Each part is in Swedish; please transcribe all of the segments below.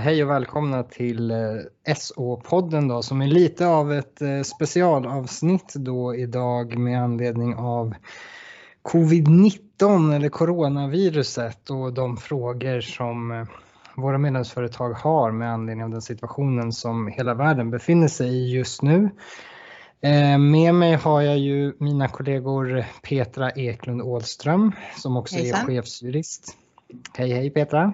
Hej och välkomna till eh, SO-podden då som är lite av ett eh, specialavsnitt då idag med anledning av covid-19 eller coronaviruset och de frågor som eh, våra medlemsföretag har med anledning av den situationen som hela världen befinner sig i just nu. Med mig har jag ju mina kollegor Petra Eklund Ålström som också Hejsan. är chefsjurist. Hej hej Petra!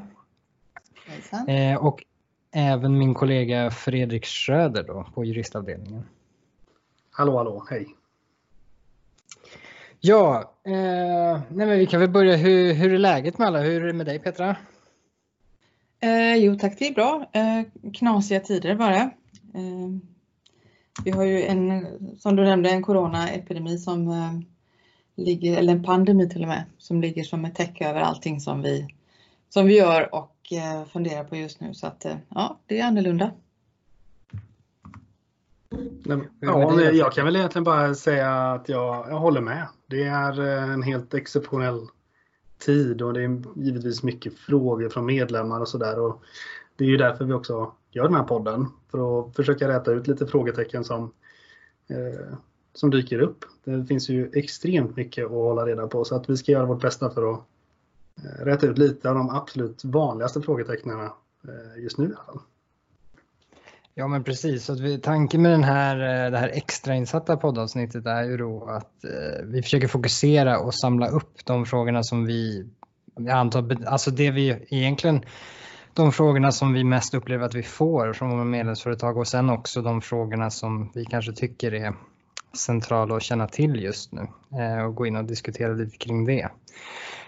Eh, och även min kollega Fredrik Schröder då på juristavdelningen. Hallå, hallå, hej. Ja, eh, nej men vi kan väl börja. Hur, hur är läget med alla? Hur är det med dig Petra? Eh, jo tack, det är bra. Eh, knasiga tider bara. Eh, vi har ju en, som du nämnde, en coronaepidemi som eh, ligger, eller en pandemi till och med, som ligger som ett täcke över allting som vi, som vi gör och Eh, funderar på just nu. Så att eh, ja, det är annorlunda. Ja, jag kan väl egentligen bara säga att jag, jag håller med. Det är eh, en helt exceptionell tid och det är givetvis mycket frågor från medlemmar och sådär. Det är ju därför vi också gör den här podden. För att försöka räta ut lite frågetecken som, eh, som dyker upp. Det finns ju extremt mycket att hålla reda på så att vi ska göra vårt bästa för att Eh, räta ut lite av de absolut vanligaste frågetecknen eh, just nu i alla fall. Ja men precis, så att vi, tanken med den här, eh, det här extrainsatta poddavsnittet är ju då att eh, vi försöker fokusera och samla upp de frågorna som vi, jag antar, alltså det vi egentligen, de frågorna som vi mest upplever att vi får från våra medlemsföretag och sen också de frågorna som vi kanske tycker är centrala att känna till just nu eh, och gå in och diskutera lite kring det.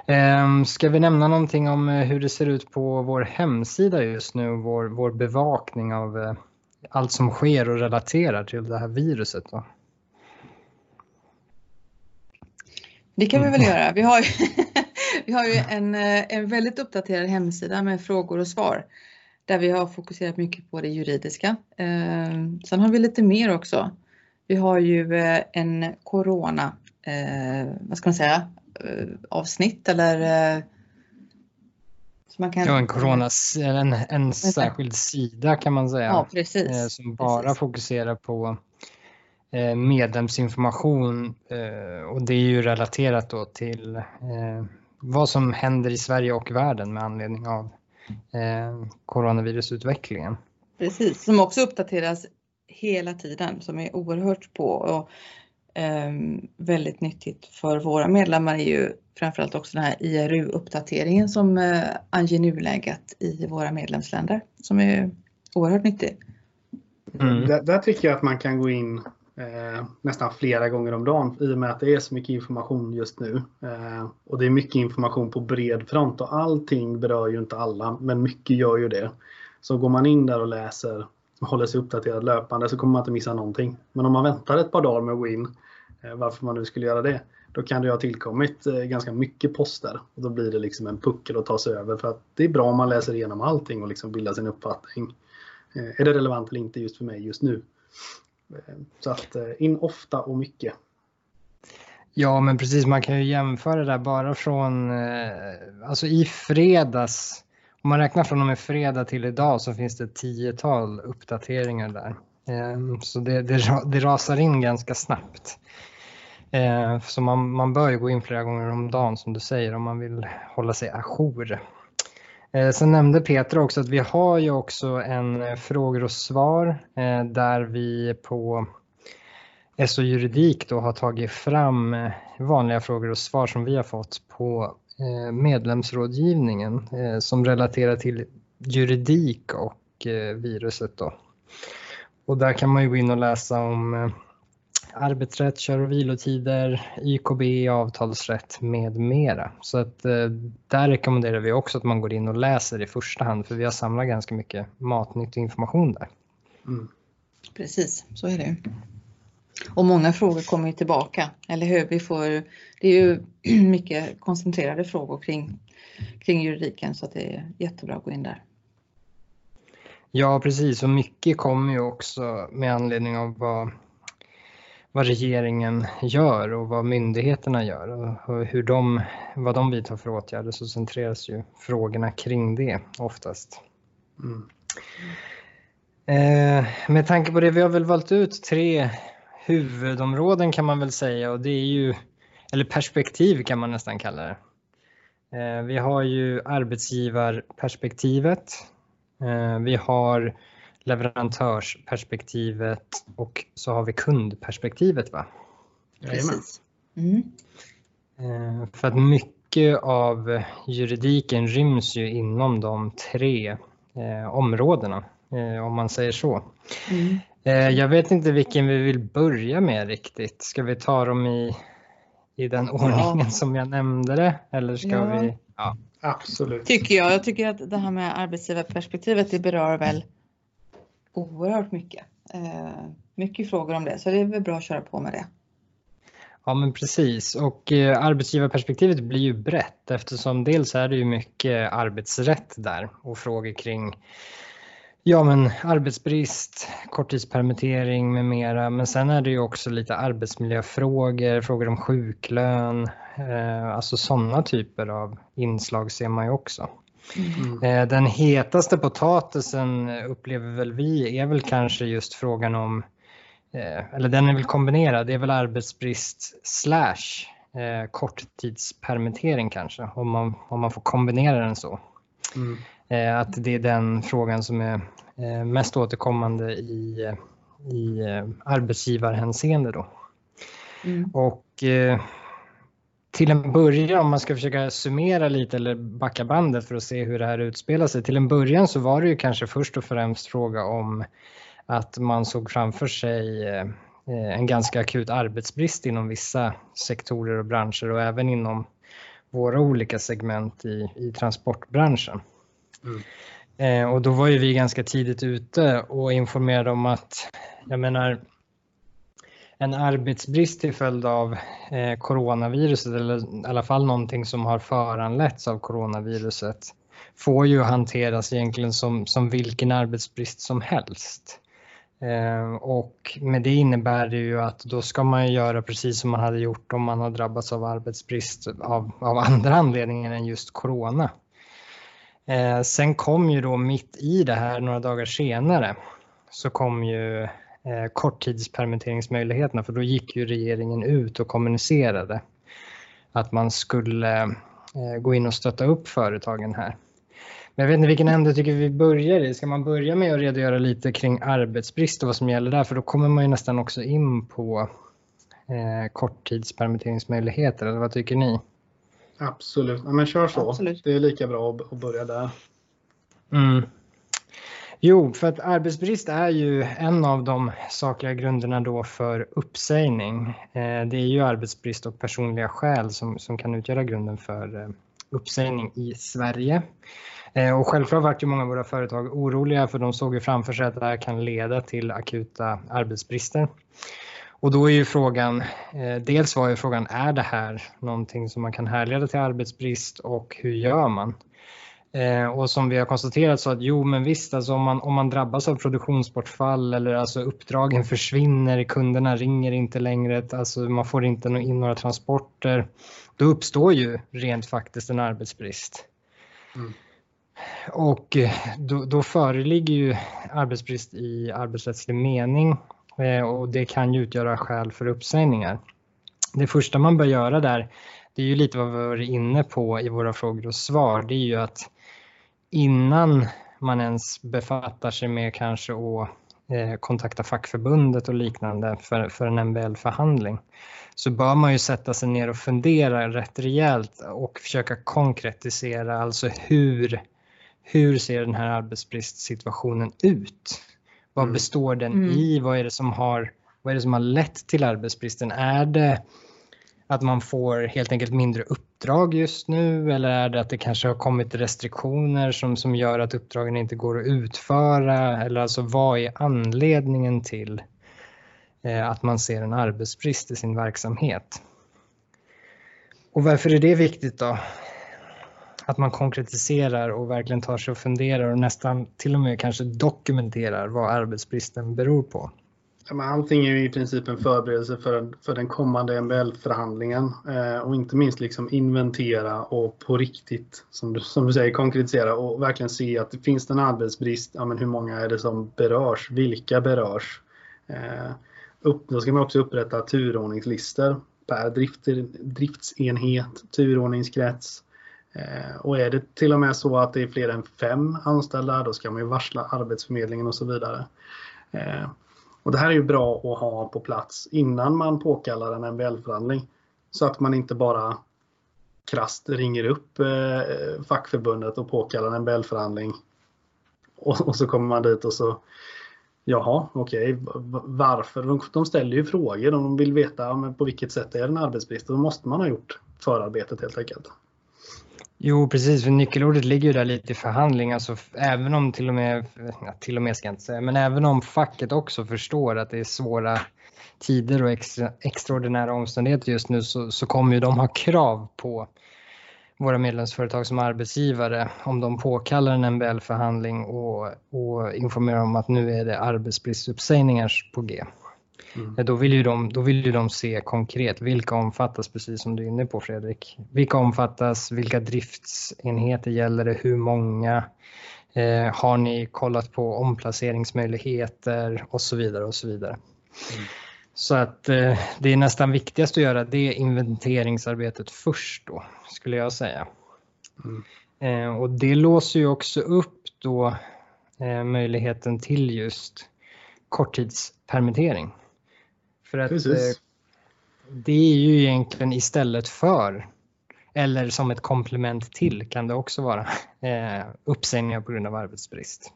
Ehm, ska vi nämna någonting om eh, hur det ser ut på vår hemsida just nu, vår, vår bevakning av eh, allt som sker och relaterar till det här viruset? Då? Det kan vi väl göra. Vi har ju, vi har ju en, eh, en väldigt uppdaterad hemsida med frågor och svar där vi har fokuserat mycket på det juridiska. Ehm, sen har vi lite mer också. Vi har ju en corona, vad ska man säga, avsnitt eller eh, man kan... Ja, en corona, en, en särskild sida kan man säga. Ja, precis. Eh, som bara precis. fokuserar på medlemsinformation och det är ju relaterat då till vad som händer i Sverige och världen med anledning av coronavirusutvecklingen. Precis, som också uppdateras hela tiden som är oerhört på. Och väldigt nyttigt för våra medlemmar är ju framförallt också den här IRU-uppdateringen som eh, anger nuläget i våra medlemsländer som är oerhört nyttig. Mm. Där, där, tycker jag att man kan gå in eh, nästan flera gånger om dagen i och med att det är så mycket information just nu. Eh, och det är mycket information på bred front och allting berör ju inte alla men mycket gör ju det. Så går man in där och läser håller sig uppdaterad löpande så kommer man inte missa någonting. Men om man väntar ett par dagar med att gå in, eh, varför man nu skulle göra det, då kan det ha tillkommit eh, ganska mycket poster och då blir det liksom en puckel att ta sig över för att det är bra om man läser igenom allting och liksom bildar sin uppfattning. Eh, är det relevant eller inte just för mig just nu? Så att in ofta och mycket. Ja, men precis. Man kan ju jämföra det där bara från, alltså i fredags om man räknar från och med fredag till idag så finns det ett tiotal uppdateringar där. Ehm, så det, det, det rasar in ganska snabbt. Ehm, så man, man bör ju gå in flera gånger om dagen som du säger om man vill hålla sig ajour. Ehm, sen nämnde Peter också att vi har ju också en eh, frågor och svar eh, där vi på SO juridik då har tagit fram eh, vanliga frågor och svar som vi har fått på medlemsrådgivningen eh, som relaterar till juridik och eh, viruset. Då. Och där kan man ju gå in och läsa om arbetsrätt, kör och vilotider, YKB, avtalsrätt med mera. Så att där rekommenderar vi också att man går in och läser i första hand för vi har samlat ganska mycket matnyttig information där. Mm. Precis, så är det. Och många frågor kommer ju tillbaka, eller hur? Vi får, det är ju mycket koncentrerade frågor kring, kring juridiken så att det är jättebra att gå in där. Ja precis och mycket kommer ju också med anledning av vad, vad regeringen gör och vad myndigheterna gör och hur de, vad de vidtar för åtgärder så centreras ju frågorna kring det oftast. Mm. Eh, med tanke på det, vi har väl valt ut tre huvudområden kan man väl säga och det är ju, eller perspektiv kan man nästan kalla det. Eh, vi har ju arbetsgivarperspektivet, eh, vi har leverantörsperspektivet och så har vi kundperspektivet. Va? Precis. Mm. Eh, för att mycket av juridiken ryms ju inom de tre områdena, om man säger så. Mm. Jag vet inte vilken vi vill börja med riktigt. Ska vi ta dem i i den ordningen ja. som jag nämnde det? Eller ska ja. vi? Ja. Absolut. Tycker jag. Jag tycker att det här med arbetsgivarperspektivet det berör väl oerhört mycket. Eh, mycket frågor om det så det är väl bra att köra på med det. Ja men precis och eh, arbetsgivarperspektivet blir ju brett eftersom dels är det ju mycket arbetsrätt där och frågor kring Ja, men arbetsbrist, korttidspermittering med mera. Men sen är det ju också lite arbetsmiljöfrågor, frågor om sjuklön. Eh, alltså sådana typer av inslag ser man ju också. Mm. Eh, den hetaste potatisen upplever väl vi är väl kanske just frågan om, eh, eller den är väl kombinerad, det är väl arbetsbrist slash eh, korttidspermittering kanske, om man, om man får kombinera den så. Mm. Eh, att det är den frågan som är eh, mest återkommande i, i eh, arbetsgivarhänseende. Då. Mm. Och till en början, om man ska försöka summera lite eller backa bandet för att se hur det här utspelar sig. Till en början så var det ju kanske först och främst fråga om att man såg framför sig en ganska akut arbetsbrist inom vissa sektorer och branscher och även inom våra olika segment i, i transportbranschen. Mm. Eh, och då var ju vi ganska tidigt ute och informerade om att, jag menar, en arbetsbrist till följd av eh, coronaviruset eller i alla fall någonting som har föranletts av coronaviruset får ju hanteras egentligen som, som vilken arbetsbrist som helst. Eh, och med det innebär det ju att då ska man göra precis som man hade gjort om man har drabbats av arbetsbrist av, av andra anledningar än just corona. Eh, sen kom ju då mitt i det här, några dagar senare, så kom ju eh, korttidspermitteringsmöjligheterna för då gick ju regeringen ut och kommunicerade att man skulle eh, gå in och stötta upp företagen här. Men jag vet inte vilken ände tycker vi börjar i. Ska man börja med att redogöra lite kring arbetsbrist och vad som gäller där? För då kommer man ju nästan också in på eh, korttidspermitteringsmöjligheter, eller vad tycker ni? Absolut, ja, men kör så. Absolut. Det är lika bra att börja där. Mm. Jo, för att arbetsbrist är ju en av de sakliga grunderna då för uppsägning. Eh, det är ju arbetsbrist och personliga skäl som, som kan utgöra grunden för eh, uppsägning i Sverige. Eh, och självklart vart ju många av våra företag oroliga för de såg ju framför sig att det här kan leda till akuta arbetsbrister. Och då är ju frågan, eh, dels var ju frågan, är det här någonting som man kan härleda till arbetsbrist och hur gör man? Eh, och som vi har konstaterat så att jo men visst, alltså om, man, om man drabbas av produktionsbortfall eller alltså uppdragen försvinner, kunderna ringer inte längre, alltså man får inte in några transporter, då uppstår ju rent faktiskt en arbetsbrist. Mm. Och eh, då, då föreligger ju arbetsbrist i arbetsrättslig mening Eh, och det kan ju utgöra skäl för uppsägningar. Det första man bör göra där, det är ju lite vad vi var inne på i våra frågor och svar, det är ju att innan man ens befattar sig med kanske att eh, kontakta fackförbundet och liknande för, för en MBL-förhandling så bör man ju sätta sig ner och fundera rätt rejält och försöka konkretisera, alltså hur, hur ser den här arbetsbristsituationen ut? Vad mm. består den mm. i? Vad är, det som har, vad är det som har lett till arbetsbristen? Är det att man får helt enkelt mindre uppdrag just nu eller är det att det kanske har kommit restriktioner som, som gör att uppdragen inte går att utföra? Eller alltså vad är anledningen till eh, att man ser en arbetsbrist i sin verksamhet? Och varför är det viktigt då? Att man konkretiserar och verkligen tar sig och funderar och nästan till och med kanske dokumenterar vad arbetsbristen beror på. allting är ju i princip en förberedelse för, för den kommande MBL-förhandlingen eh, och inte minst liksom inventera och på riktigt, som du, som du säger, konkretisera och verkligen se att det finns en arbetsbrist. Ja, men hur många är det som berörs? Vilka berörs? Eh, upp, då ska man också upprätta turordningslistor per drift, driftsenhet, turordningskrets. Eh, och är det till och med så att det är fler än fem anställda, då ska man ju varsla Arbetsförmedlingen och så vidare. Eh, och det här är ju bra att ha på plats innan man påkallar en MBL-förhandling. Så att man inte bara krast ringer upp eh, fackförbundet och påkallar en MBL-förhandling. Och, så kommer man dit och så Jaha, okej, okay. varför? De, de, ställer ju frågor, de vill veta men på vilket sätt är det en arbetsbrist. Då måste man ha gjort förarbetet helt enkelt. Jo, precis. För nyckelordet ligger ju där lite i förhandling. Alltså, även om till och med, ja, till och med ska jag inte säga, men även om facket också förstår att det är svåra tider och extra, extraordinära omständigheter just nu så, så kommer ju de ha krav på våra medlemsföretag som arbetsgivare om de påkallar en MBL-förhandling och, och informerar om att nu är det arbetsbristuppsägningar på G. Mm. Då, vill ju de, då vill ju de se konkret vilka omfattas, precis som du är inne på Fredrik. Vilka omfattas, vilka driftsenheter gäller det, hur många? Eh, har ni kollat på omplaceringsmöjligheter och så vidare och så vidare. Mm. Så att eh, det är nästan viktigast att göra det inventeringsarbetet först då, skulle jag säga. Mm. Eh, och det låser ju också upp då eh, möjligheten till just korttidspermittering. För att eh, det är ju egentligen istället för eller som ett komplement till kan det också vara eh, uppsägningar på grund av arbetsbrist.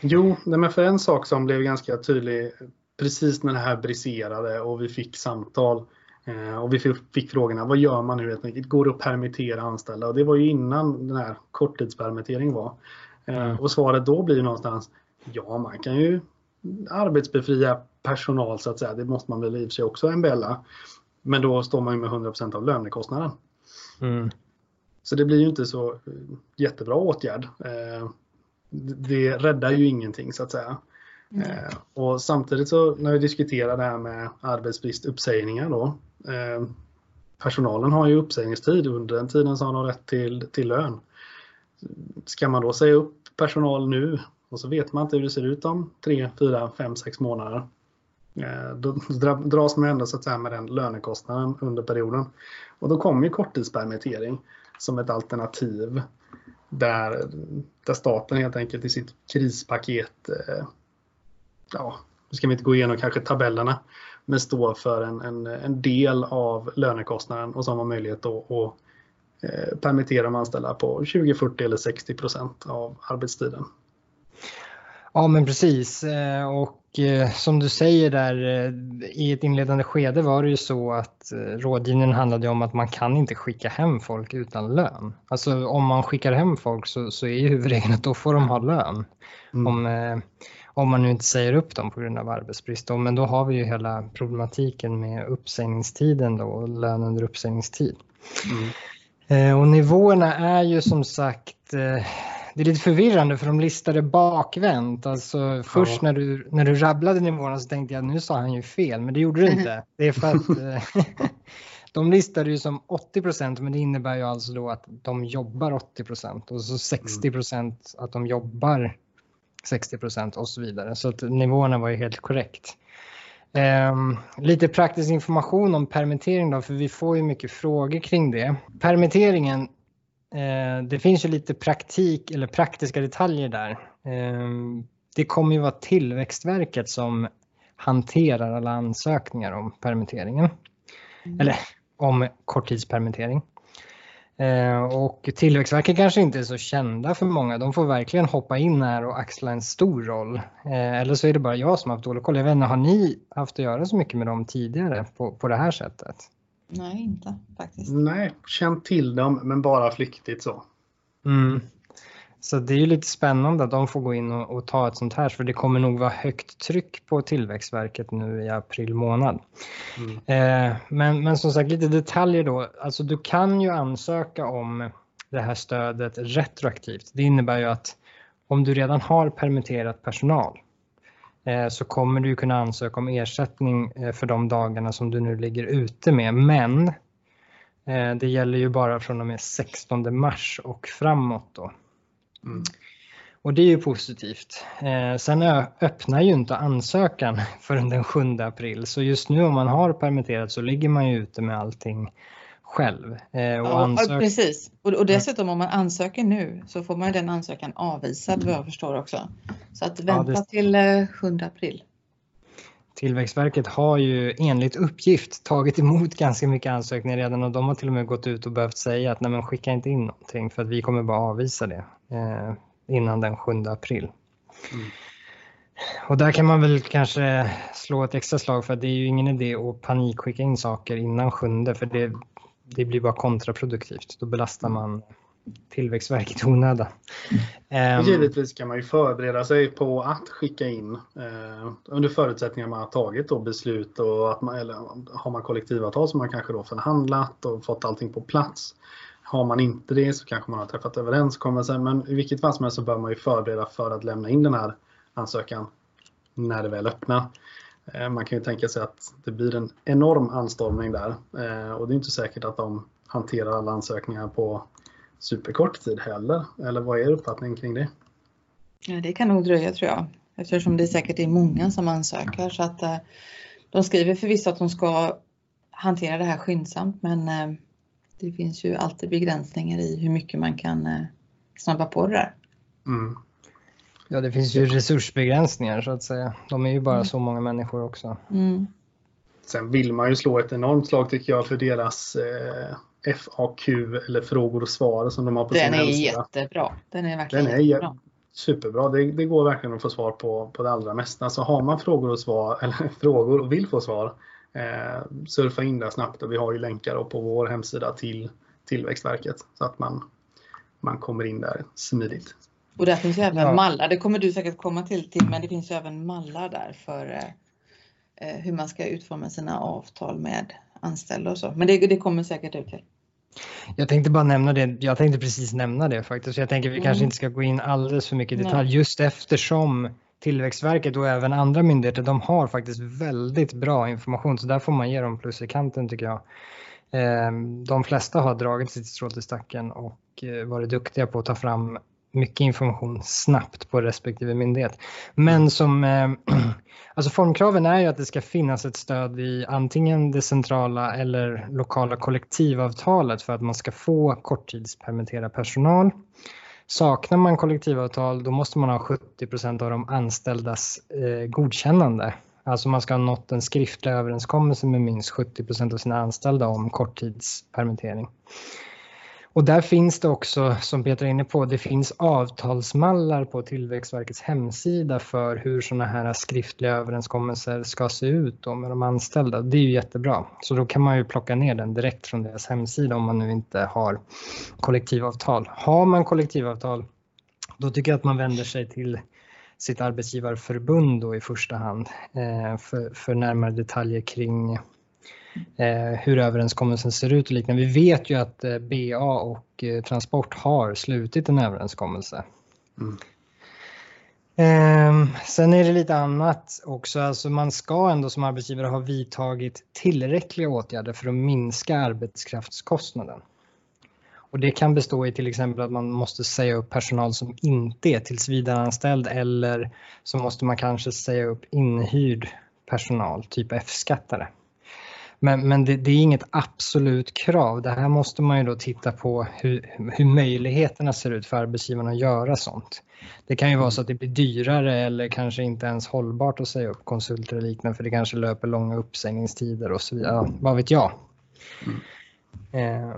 Jo, men för en sak som blev ganska tydlig precis när det här briserade och vi fick samtal eh, och vi fick, frågorna vad gör man nu helt enkelt? Går det att permittera anställda? Och det var ju innan den här korttidspermittering var. Mm. Och svaret då blir någonstans ja, man kan ju arbetsbefria personal så att säga. Det måste man väl i och för sig också MBLa. Men då står man ju med 100% av lönekostnaden. Mm. Så det blir ju inte så jättebra åtgärd. Eh, det räddar ju ingenting så att säga. Mm. Och samtidigt så när vi diskuterar det här med arbetsbrist, uppsägningar då. Eh, personalen har ju uppsägningstid. Under den tiden så har de rätt till, till lön. Ska man då säga upp personal nu och så vet man inte hur det ser ut om 3, 4, 5, 6 månader. Eh, då dras man ändå så att säga med den lönekostnaden under perioden. Och då kommer ju korttidspermittering som ett alternativ där, där staten helt enkelt i sitt krispaket, eh, ja, nu ska vi inte gå igenom kanske tabellerna, men står för en, en, en del av lönekostnaden och som har möjlighet att, att permittera de anställda på 20, 40 eller 60 procent av arbetstiden. Ja men precis eh, och eh, som du säger där eh, i ett inledande skede var det ju så att rådgivningen handlade om att man kan inte skicka hem folk utan lön. Alltså om man skickar hem folk så, så är ju huvudregeln att då får de ha lön. Mm. Om, om man nu inte säger upp dem på grund av arbetsbrist. Då, men då har vi ju hela problematiken med uppsägningstiden då och lön under uppsägningstid. Mm. Och nivåerna är ju som sagt det är lite förvirrande för de listade bakvänt. Alltså ja. först när du, när du rabblade nivåerna så tänkte jag nu sa han ju fel, men det gjorde du inte. Det är för att eh, de listade ju som 80 procent, men det innebär ju alltså då att de jobbar 80 procent och så 60 procent att de jobbar 60 procent och så vidare. Så att nivåerna var ju helt korrekt. Um, lite praktisk information om permittering då, för vi får ju mycket frågor kring det. Permitteringen det finns ju lite praktik eller praktiska detaljer där. Eh, det kommer ju vara Tillväxtverket som hanterar alla ansökningar om permitteringen. Mm. Eller om korttidspermittering. Eh, och Tillväxtverket kanske inte är så kända för många. De får verkligen hoppa in här och axla en stor roll. Eller så är det bara jag som har haft dålig koll. Jag vet inte, har ni haft att göra så mycket med dem tidigare på, på det här sättet? Nej, inte faktiskt. Nej, känt till dem men bara flyktigt så. Mm. Så det är ju lite spännande att de får gå in och, och, ta ett sånt här för det kommer nog vara högt tryck på Tillväxtverket nu i april månad. Mm. Eh, men, men som sagt lite detaljer då. Alltså du kan ju ansöka om det här stödet retroaktivt. Det innebär ju att om du redan har permitterat personal så kommer du kunna ansöka om ersättning för de dagarna som du nu ligger ute med. Men det gäller ju bara från och med 16 mars och framåt då. Mm. Och det är ju positivt. Eh, sen öppnar ju inte ansökan förrän den 7 april så just nu om man har permitterat så ligger man ju ute med allting själv. Eh, och ja, ansök... precis. Och, och dessutom om man ansöker nu så får man den ansökan avvisad vad jag förstår också. Så att vänta ja, det... till 7 eh, april. Tillväxtverket har ju enligt uppgift tagit emot ganska mycket ansökningar redan och de har till och med gått ut och behövt säga att nej men skicka inte in någonting för att vi kommer bara avvisa det eh, innan den 7 april. Mm. Och där kan man väl kanske slå ett extra slag för att det är ju ingen idé att panikskicka in saker innan 7 för det, det blir bara kontraproduktivt. Då belastar man Tillväxtverket i onödan. Mm. Givetvis kan man ju förbereda sig på att skicka in eh, under förutsättning att man har tagit då beslut och att man, eller har man kollektivavtal som man kanske då förhandlat och fått allting på plats. Har man inte det så kanske man har träffat överenskommelser men i vilket fall som helst så bör man ju förbereda för att lämna in den här ansökan när det väl öppnar. Eh, man kan ju tänka sig att det blir en enorm anstormning där eh, och det är inte säkert att de hanterar alla ansökningar på superkort tid heller. Eller vad är er uppfattning kring det? Ja, det kan nog dröja tror jag eftersom det säkert är många som ansöker så att eh, de skriver förvisso att de ska hantera det här skyndsamt men det finns ju alltid begränsningar i hur mycket man kan snabba på det där. Mm. Ja, det finns ju resursbegränsningar så att säga. De är ju bara mm. så många människor också. Mm. Sen vill man ju slå ett enormt slag tycker jag för deras eh, FAQ eller frågor och svar som de har på Den sin hemsida. Den är jättebra. Den är verkligen Den är jättebra. Superbra. Det, det, går verkligen att få svar på, på det allra mesta. Så har man frågor och svar, eller frågor och vill få svar, eh, surfa in där snabbt och vi har ju länkar på vår hemsida till Tillväxtverket så att man, man kommer in där smidigt. Och där finns ju även ja. mallar, det kommer du säkert komma till, till men det finns ju även mallar där för eh, eh hur man ska utforma sina avtal med anställda och så. Men det, det kommer säkert ut till. Jag tänkte bara nämna det. Jag tänkte precis nämna det faktiskt. Jag tänker vi mm. kanske inte ska gå in alldeles för mycket i detalj Nej. just eftersom Tillväxtverket och även andra myndigheter, de har faktiskt väldigt bra information så där får man ge dem plus i kanten tycker jag. Ehm, de flesta har dragit sitt strå till stacken och eh, varit duktiga på att ta fram mycket information snabbt på respektive myndighet. Men som, eh, alltså formkraven är ju att det ska finnas ett stöd i antingen det centrala eller lokala kollektivavtalet för att man ska få korttidspermittera personal. Saknar man kollektivavtal då måste man ha 70% av de anställdas eh, godkännande. Alltså man ska ha nått en skriftlig överenskommelse med minst 70% av sina anställda om korttidspermittering. Och där finns det också, som Peter är inne på, det finns avtalsmallar på Tillväxtverkets hemsida för hur sådana här skriftliga överenskommelser ska se ut med de anställda. Det är ju jättebra. Så då kan man ju plocka ner den direkt från deras hemsida om man nu inte har kollektivavtal. Har man kollektivavtal, då tycker jag att man vänder sig till sitt arbetsgivarförbund då i första hand eh, för, för närmare detaljer kring hur överenskommelsen ser ut och liknande. Vi vet ju att eh, BA och eh, Transport har slutit en överenskommelse. Mm. Eh, sen är det lite annat också, alltså man ska ändå som arbetsgivare ha vidtagit tillräckliga åtgärder för att minska arbetskraftskostnaden. Och det kan bestå i till exempel att man måste säga upp personal som inte är tillsvidareanställd eller så måste man kanske säga upp inhyrd personal, typ F-skattare. Men, men det, det, är inget absolut krav. Det här måste man ju då titta på hur, hur möjligheterna ser ut för arbetsgivarna att göra sånt. Det kan ju vara så att det blir dyrare eller kanske inte ens hållbart att säga upp konsulter och liknande för det kanske löper långa uppsägningstider och så vidare. Ja, vad vet jag. Mm. Eh,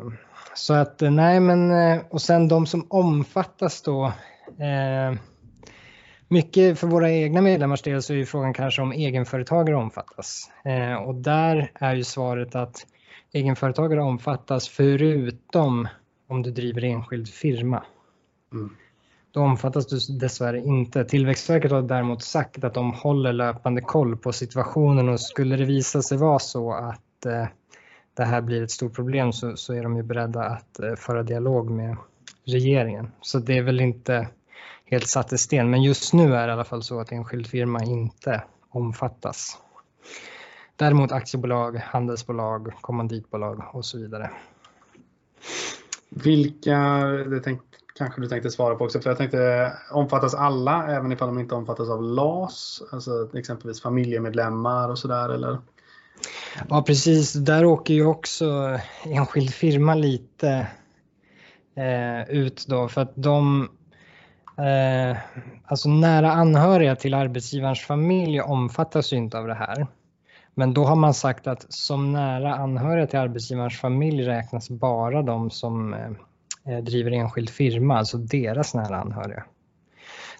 så att nej men eh, och sen de som omfattas då eh, mycket för våra egna medlemmars del så är ju frågan kanske om egenföretagare omfattas. Eh, och där är ju svaret att egenföretagare omfattas förutom om du driver enskild firma. Mm. Då omfattas du dessvärre inte. Tillväxtverket har däremot sagt att de håller löpande koll på situationen och skulle det visa sig vara så att eh, det här blir ett stort problem så, så är de ju beredda att eh, föra dialog med regeringen. Så det är väl inte helt satt i sten. Men just nu är det i alla fall så att enskild firma inte omfattas. Däremot aktiebolag, handelsbolag, kommanditbolag och så vidare. Vilka, det tänk, kanske du tänkte svara på också, för jag tänkte omfattas alla även ifall de inte omfattas av LAS? Alltså exempelvis familjemedlemmar och sådär eller? Ja precis, där åker ju också enskild firma lite eh, ut då för att de eh, Alltså nära anhöriga till arbetsgivarens familj omfattas ju inte av det här. Men då har man sagt att som nära anhöriga till arbetsgivarens familj räknas bara de som eh, driver enskild firma, alltså deras nära anhöriga.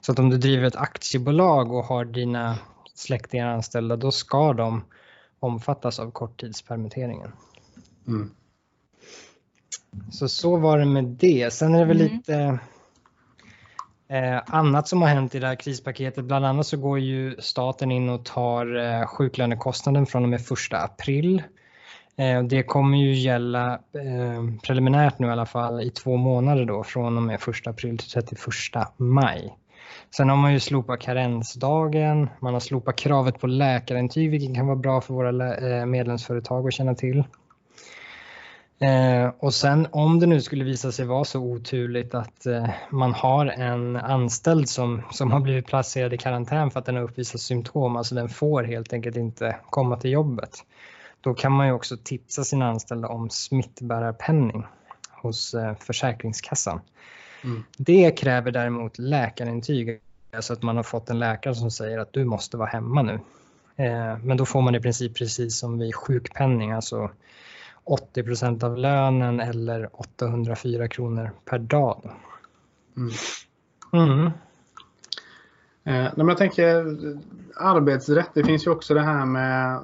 Så att om du driver ett aktiebolag och har dina släktingar anställda, då ska de omfattas av korttidspermitteringen. Mm. Så så var det med det. Sen är det väl mm. lite eh, annat som har hänt i det här krispaketet. Bland annat så går ju staten in och tar eh, sjuklönekostnaden från och med 1 april. Eh, det kommer ju gälla eh, preliminärt nu i alla fall i två månader då från och med 1 april till 31 maj. Sen har man ju slopat karensdagen, man har slopat kravet på läkarintyg vilket kan vara bra för våra eh, medlemsföretag att känna till. Eh, och sen om det nu skulle visa sig vara så oturligt att eh, man har en anställd som, som har blivit placerad i karantän för att den har uppvisat symptom, alltså den får helt enkelt inte komma till jobbet. Då kan man ju också tipsa sina anställda om smittbärarpenning hos Försäkringskassan. Mm. Det kräver däremot läkarintyg, alltså att man har fått en läkare som säger att du måste vara hemma nu. Eh, men då får man i princip precis som vid sjukpenning, alltså 80 procent av lönen eller 804 kronor per dag. Mm. Mm. Eh, men jag tänker arbetsrätt, det finns ju också det här med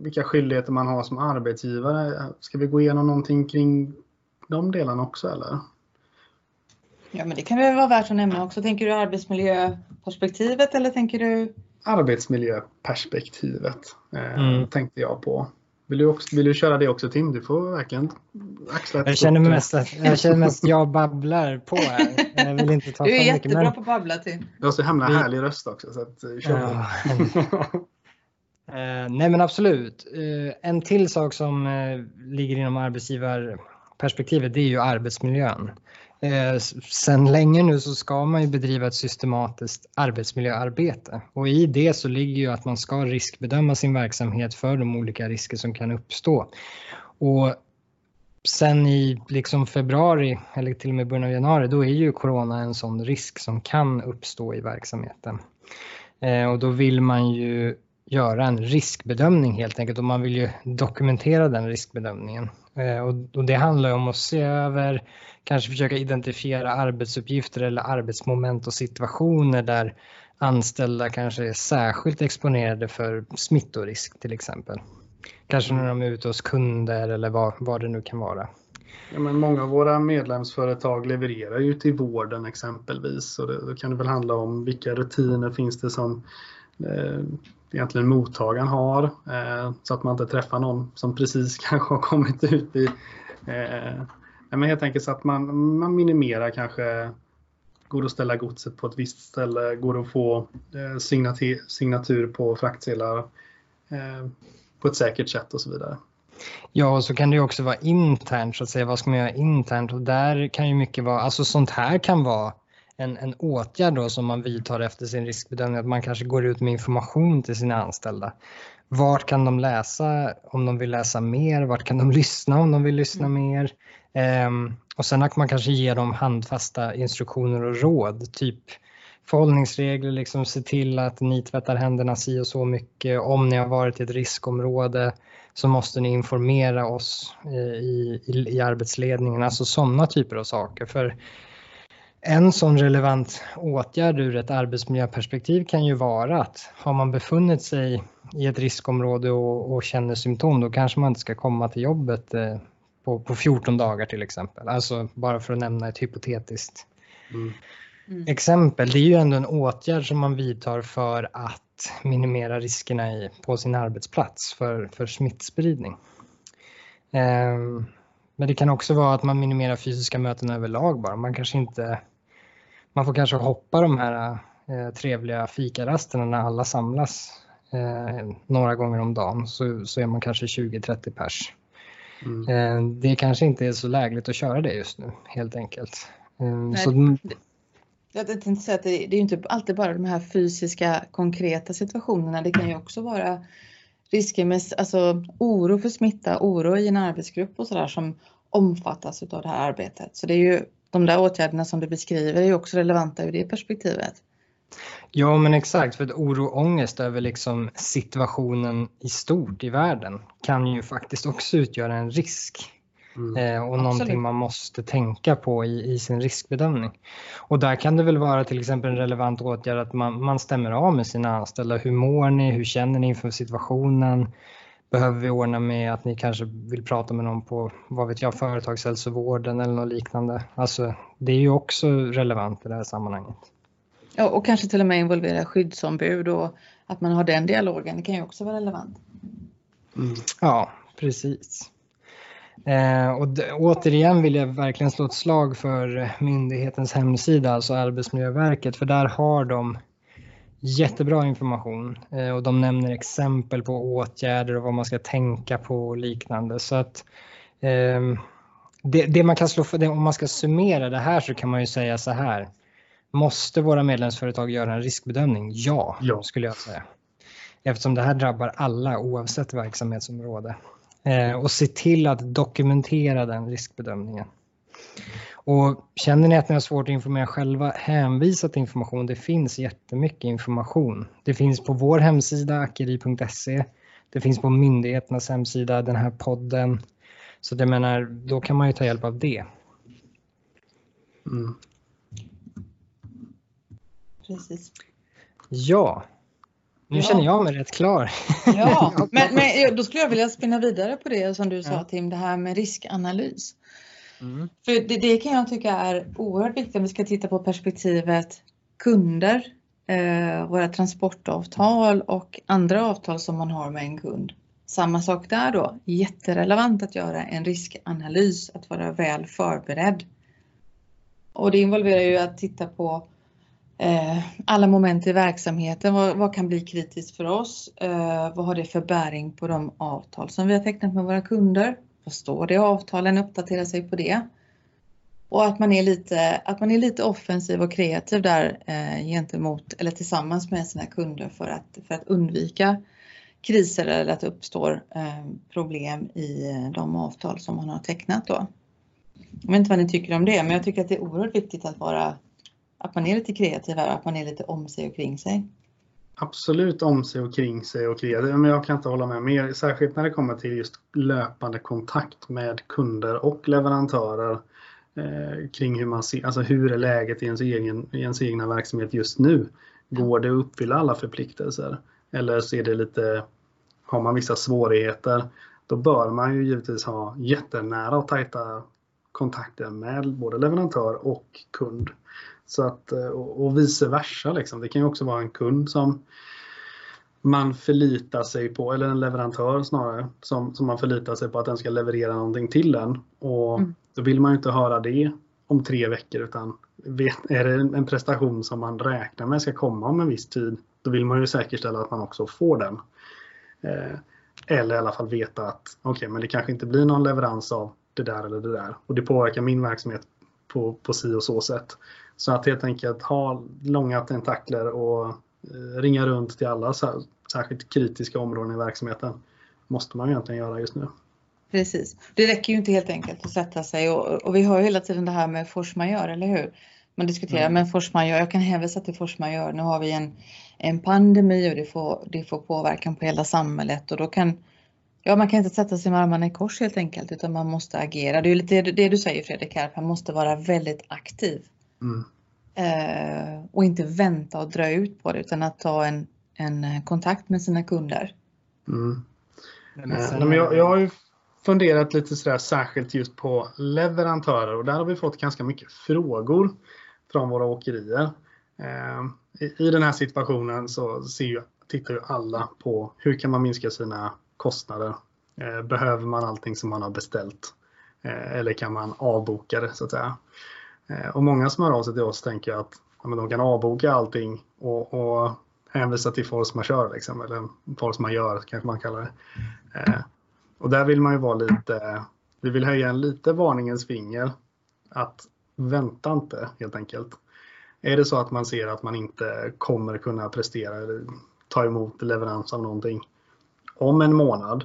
vilka skyldigheter man har som arbetsgivare. Ska vi gå igenom någonting kring de delarna också eller? Ja, men det kan väl vara värt att nämna också. Tänker du arbetsmiljöperspektivet eller tänker du? Arbetsmiljöperspektivet eh, mm. tänkte jag på. Vill du, också, vill du köra det också Tim? Du får verkligen axla jag känner, mest att, jag känner mest att jag babblar på här. Jag vill inte ta du är jättebra mycket, men... på att babbla Tim. Du har så himla Vi... härlig röst också. Så att, eh, kör ja. uh, nej men absolut. Uh, en till sak som uh, ligger inom arbetsgivarperspektivet det är ju arbetsmiljön. Eh, sen länge nu så ska man ju bedriva ett systematiskt arbetsmiljöarbete och i det så ligger ju att man ska riskbedöma sin verksamhet för de olika risker som kan uppstå. Och sen i liksom februari eller till och med början av januari då är ju corona en sån risk som kan uppstå i verksamheten. Eh, och då vill man ju göra en riskbedömning helt enkelt och man vill ju dokumentera den riskbedömningen. Eh, och det handlar om att se över kanske försöka identifiera arbetsuppgifter eller arbetsmoment och situationer där anställda kanske är särskilt exponerade för smittorisk till exempel. Kanske när de är ute hos kunder eller vad, vad det nu kan vara. Ja, men många av våra medlemsföretag levererar ju till vården exempelvis och det, då kan det väl handla om vilka rutiner finns det som eh, egentligen mottagaren har eh, så att man inte träffar någon som precis kanske har kommit ut i eh, men helt enkelt så att man, man minimerar kanske Går det att ställa godset på ett visst ställe? Går det att få eh, signatur, signatur på fraktsedlar eh, på ett säkert sätt och så vidare? Ja, och så kan det ju också vara internt, så att säga. Vad ska man göra internt? Och där kan ju mycket vara, alltså sånt här kan vara en, en åtgärd då som man vidtar efter sin riskbedömning, att man kanske går ut med information till sina anställda. Vart kan de läsa om de vill läsa mer? Vart kan de lyssna om de vill lyssna mm. mer? Um, och sen att man kanske ger dem handfasta instruktioner och råd, typ förhållningsregler, liksom se till att ni tvättar händerna si och så mycket. Om ni har varit i ett riskområde så måste ni informera oss eh, i, i, i arbetsledningen, alltså sådana typer av saker. För en sån relevant åtgärd ur ett arbetsmiljöperspektiv kan ju vara att har man befunnit sig i ett riskområde och, och känner symptom, då kanske man inte ska komma till jobbet eh, på, på 14 dagar till exempel. Alltså bara för att nämna ett hypotetiskt mm. Mm. exempel. Det är ju ändå en åtgärd som man vidtar för att minimera riskerna i, på sin arbetsplats för, för smittspridning. Um, men det kan också vara att man minimerar fysiska möten överlag bara. Man kanske inte man får kanske hoppa de här eh, trevliga fikarasterna när alla samlas eh, några gånger om dagen så, så är man kanske 20-30 pers. Mm. Eh, det kanske inte är så lägligt att köra det just nu helt enkelt. Eh, Nej, så, jag tänkte säga att det, det är inte alltid bara de här fysiska konkreta situationerna. Det kan ju också vara risker med alltså, oro för smitta, oro i en arbetsgrupp och sådär som omfattas av det här arbetet. Så det är ju de där åtgärderna som du beskriver är ju också relevanta ur det perspektivet. Ja men exakt, för att oro och ångest över liksom situationen i stort i världen kan ju faktiskt också utgöra en risk. Mm. Eh, och Absolut. någonting man måste tänka på i, i, sin riskbedömning. Och där kan det väl vara till exempel en relevant åtgärd att man, man stämmer av med sina anställda. Hur mår ni? Hur känner ni inför situationen? Behöver vi ordna med att ni kanske vill prata med någon på, vad vet jag, företagshälsovården eller något liknande? Alltså, det är ju också relevant i det här sammanhanget. Ja, och kanske till och med involvera skyddsombud och att man har den dialogen, det kan ju också vara relevant. Mm. Ja, precis. Eh, och återigen vill jag verkligen slå ett slag för myndighetens hemsida, alltså Arbetsmiljöverket, för där har de jättebra information eh, och de nämner exempel på åtgärder och vad man ska tänka på och liknande. Så att eh, det, det, man kan slå för, om man ska summera det här så kan man ju säga så här. Måste våra medlemsföretag göra en riskbedömning? Ja, ja. skulle jag säga. Eftersom det här drabbar alla oavsett verksamhetsområde. Eh, och se till att dokumentera den riskbedömningen. Och känner ni att ni har svårt att informera själva, hänvisa till information. Det finns jättemycket information. Det finns på vår hemsida, akeri.se. Det finns på myndigheternas hemsida, den här podden. Så det menar, då kan man ju ta hjälp av det. Mm. Precis. Ja, nu ja. känner jag mig rätt klar. Ja, men, men, då skulle jag vilja spinna vidare på det som du sa. Tim, det här med riskanalys. Mm. För det, det, kan jag tycka är oerhört viktigt om vi ska titta på perspektivet kunder, eh, våra transportavtal och andra avtal som man har med en kund. Samma sak där då, jätterelevant att göra en riskanalys, att vara väl förberedd. Och det involverar ju att titta på eh, alla moment i verksamheten. Vad, vad, kan bli kritiskt för oss? Eh, vad har det för bäring på de avtal som vi har tecknat med våra kunder? Vad står det i avtalen? Uppdatera sig på det. Och att man är lite, att man är lite offensiv och kreativ där eh, gentemot eller tillsammans med sina kunder för att, för att undvika kriser eller att det uppstår eh, problem i eh, de avtal som man har tecknat då. Jag vet inte vad ni tycker om det, men jag tycker att det är oerhört viktigt att vara att man är lite kreativ här, att man är lite om sig och kring sig. Absolut om sig och kring sig och kreativ, men jag kan inte hålla med mer. Särskilt när det kommer till just löpande kontakt med kunder och leverantörer eh, kring hur man ser, alltså hur är läget i ens, egen, i ens egna verksamhet just nu? Går det att uppfylla alla förpliktelser? Eller ser det lite, har man vissa svårigheter? Då bör man ju givetvis ha jättenära och tajta kontakter med både leverantör och kund. Så att, eh, och vice versa. Liksom. Det kan ju också vara en kund som man förlitar sig på, eller en leverantör snarare, som, som man förlitar sig på att den ska leverera någonting till en. Och mm. Då vill man ju inte höra det om tre veckor utan är det en prestation som man räknar med ska komma om en viss tid, då vill man ju säkerställa att man också får den. Eh, eller i alla fall veta att okej, okay, men det kanske inte blir någon leverans av det där eller det där och det påverkar min verksamhet på, på si och så sätt. Så att helt enkelt ha långa tentakler och eh, ringa runt till alla särskilt kritiska områden i verksamheten måste man egentligen göra just nu. Precis. Det räcker ju inte helt enkelt att sätta sig och, och vi har ju hela tiden det här med force majeure, eller hur? Man diskuterar, mm. men force majeure, jag kan hänvisa till force majeure. Nu har vi en, en pandemi och det får, det får påverkan på hela samhället och då kan Ja, man kan inte sätta sig med armarna i kors helt enkelt utan man måste agera. Det är ju lite det du säger Fredrik här, man måste vara väldigt aktiv. Mm. Eh, och inte vänta och dra ut på det utan att ta en, en kontakt med sina kunder. Mm. Eh, jag, jag har ju funderat lite sådär särskilt just på leverantörer och där har vi fått ganska mycket frågor från våra åkerier. Eh, i, I den här situationen så ser ju, tittar ju alla på hur kan man minska sina kostnader? Eh, behöver man allting som man har beställt? Eh, eller kan man avboka det så att säga? Eh, och många som hör av sig till oss tänker att ja, men de kan avboka allting och, och hänvisa till force majeure, liksom, eller force majeure kanske man kallar det. Eh, och där vill man ju vara lite, vi vill höja en lite varningens finger att vänta inte helt enkelt. Är det så att man ser att man inte kommer kunna prestera eller ta emot leverans av någonting om en månad,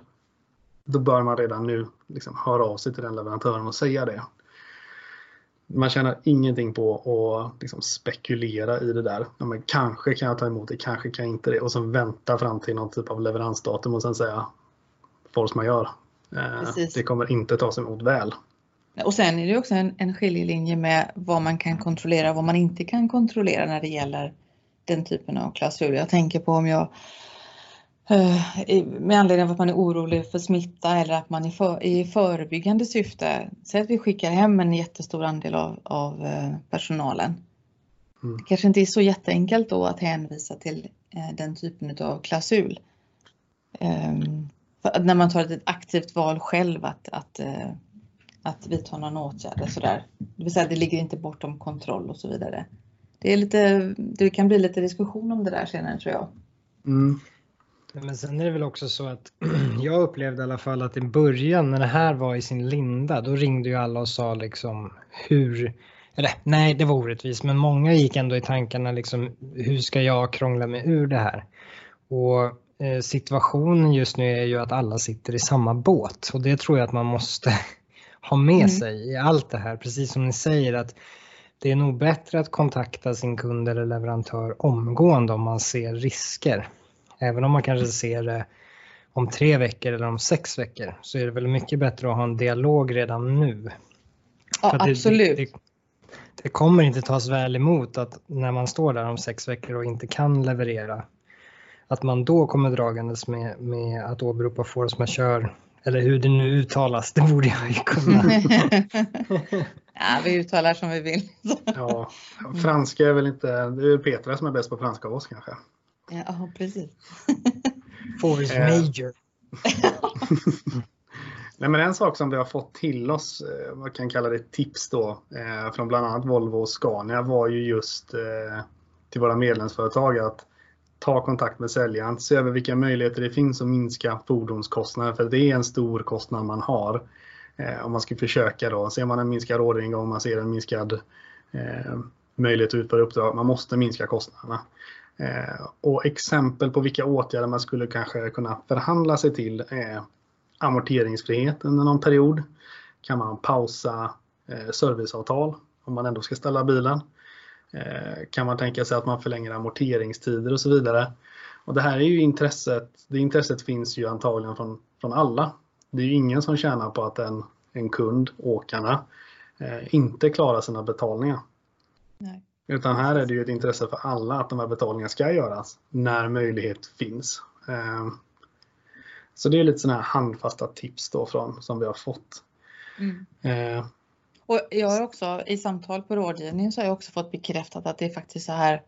då bör man redan nu liksom höra av sig till den leverantören och säga det man tjänar ingenting på att liksom spekulera i det där. Ja, men kanske kan jag ta emot det, kanske kan jag inte det. Och sen vänta fram till någon typ av leveransdatum och sen säga force majeure. Eh, det kommer inte tas emot väl. Och sen är det också en, en skiljelinje med vad man kan kontrollera och vad man inte kan kontrollera när det gäller den typen av klausuler. Jag tänker på om jag med anledning av att man är orolig för smitta eller att man är för, i förebyggande syfte. Säg att vi skickar hem en jättestor andel av, av eh, personalen. Mm. Det kanske inte är så jätteenkelt då att hänvisa till eh, den typen av klausul. Um, när man tar ett aktivt val själv att, att, att vidta någon åtgärd. Sådär. Det vill säga det ligger inte bortom kontroll och så vidare. Det, är lite, det kan bli lite diskussion om det där senare tror jag. Mm. Men sen är det väl också så att jag upplevde i alla fall att i början när det här var i sin linda, då ringde ju alla och sa liksom hur, eller nej det var orättvist, men många gick ändå i tankarna liksom hur ska jag krångla mig ur det här? Och eh, situationen just nu är ju att alla sitter i samma båt och det tror jag att man måste ha med mm. sig i allt det här, precis som ni säger att det är nog bättre att kontakta sin kund eller leverantör omgående om man ser risker. Även om man kanske ser det om tre veckor eller om sex veckor så är det väl mycket bättre att ha en dialog redan nu. Ja, absolut. Det, det, det, kommer inte tas väl emot att när man står där om sex veckor och inte kan leverera att man då kommer dragandes med, med att åberopa force majeure eller hur det nu uttalas, det borde jag ju kunna. ja, vi uttalar som vi vill. ja, franska är väl inte, det är Petra som är bäst på franska av oss kanske. Ja, precis. Force eh. major. Nej, men en sak som vi har fått till oss, eh, man kan kalla det tips då, eh, från bland annat Volvo och Scania var ju just till våra medlemsföretag att ta kontakt med säljaren, se över vilka möjligheter det finns att minska fordonskostnader, för det är en stor kostnad man har. Om man ska försöka då, ser man en minskad orderingång, man ser en minskad möjlighet att utföra uppdrag, man måste minska kostnaderna. Eh, och exempel på vilka åtgärder man skulle kanske kunna förhandla sig till är amorteringsfrihet under någon period. Kan man pausa eh, serviceavtal om man ändå ska ställa bilen? Eh, kan man tänka sig att man förlänger amorteringstider och så vidare? Och det här är ju intresset, det intresset finns ju antagligen från, från alla. Det är ju ingen som tjänar på att en, en kund, åkarna, eh, inte klarar sina betalningar. Nej. Utan här är det ju ett intresse för alla att de här betalningarna ska göras när möjlighet finns. Ehm, så det är lite sådana här handfasta tips då från, som vi har fått. Mm. Eh. Och jag har också i samtal på rådgivning så har jag också fått bekräftat att det är faktiskt så här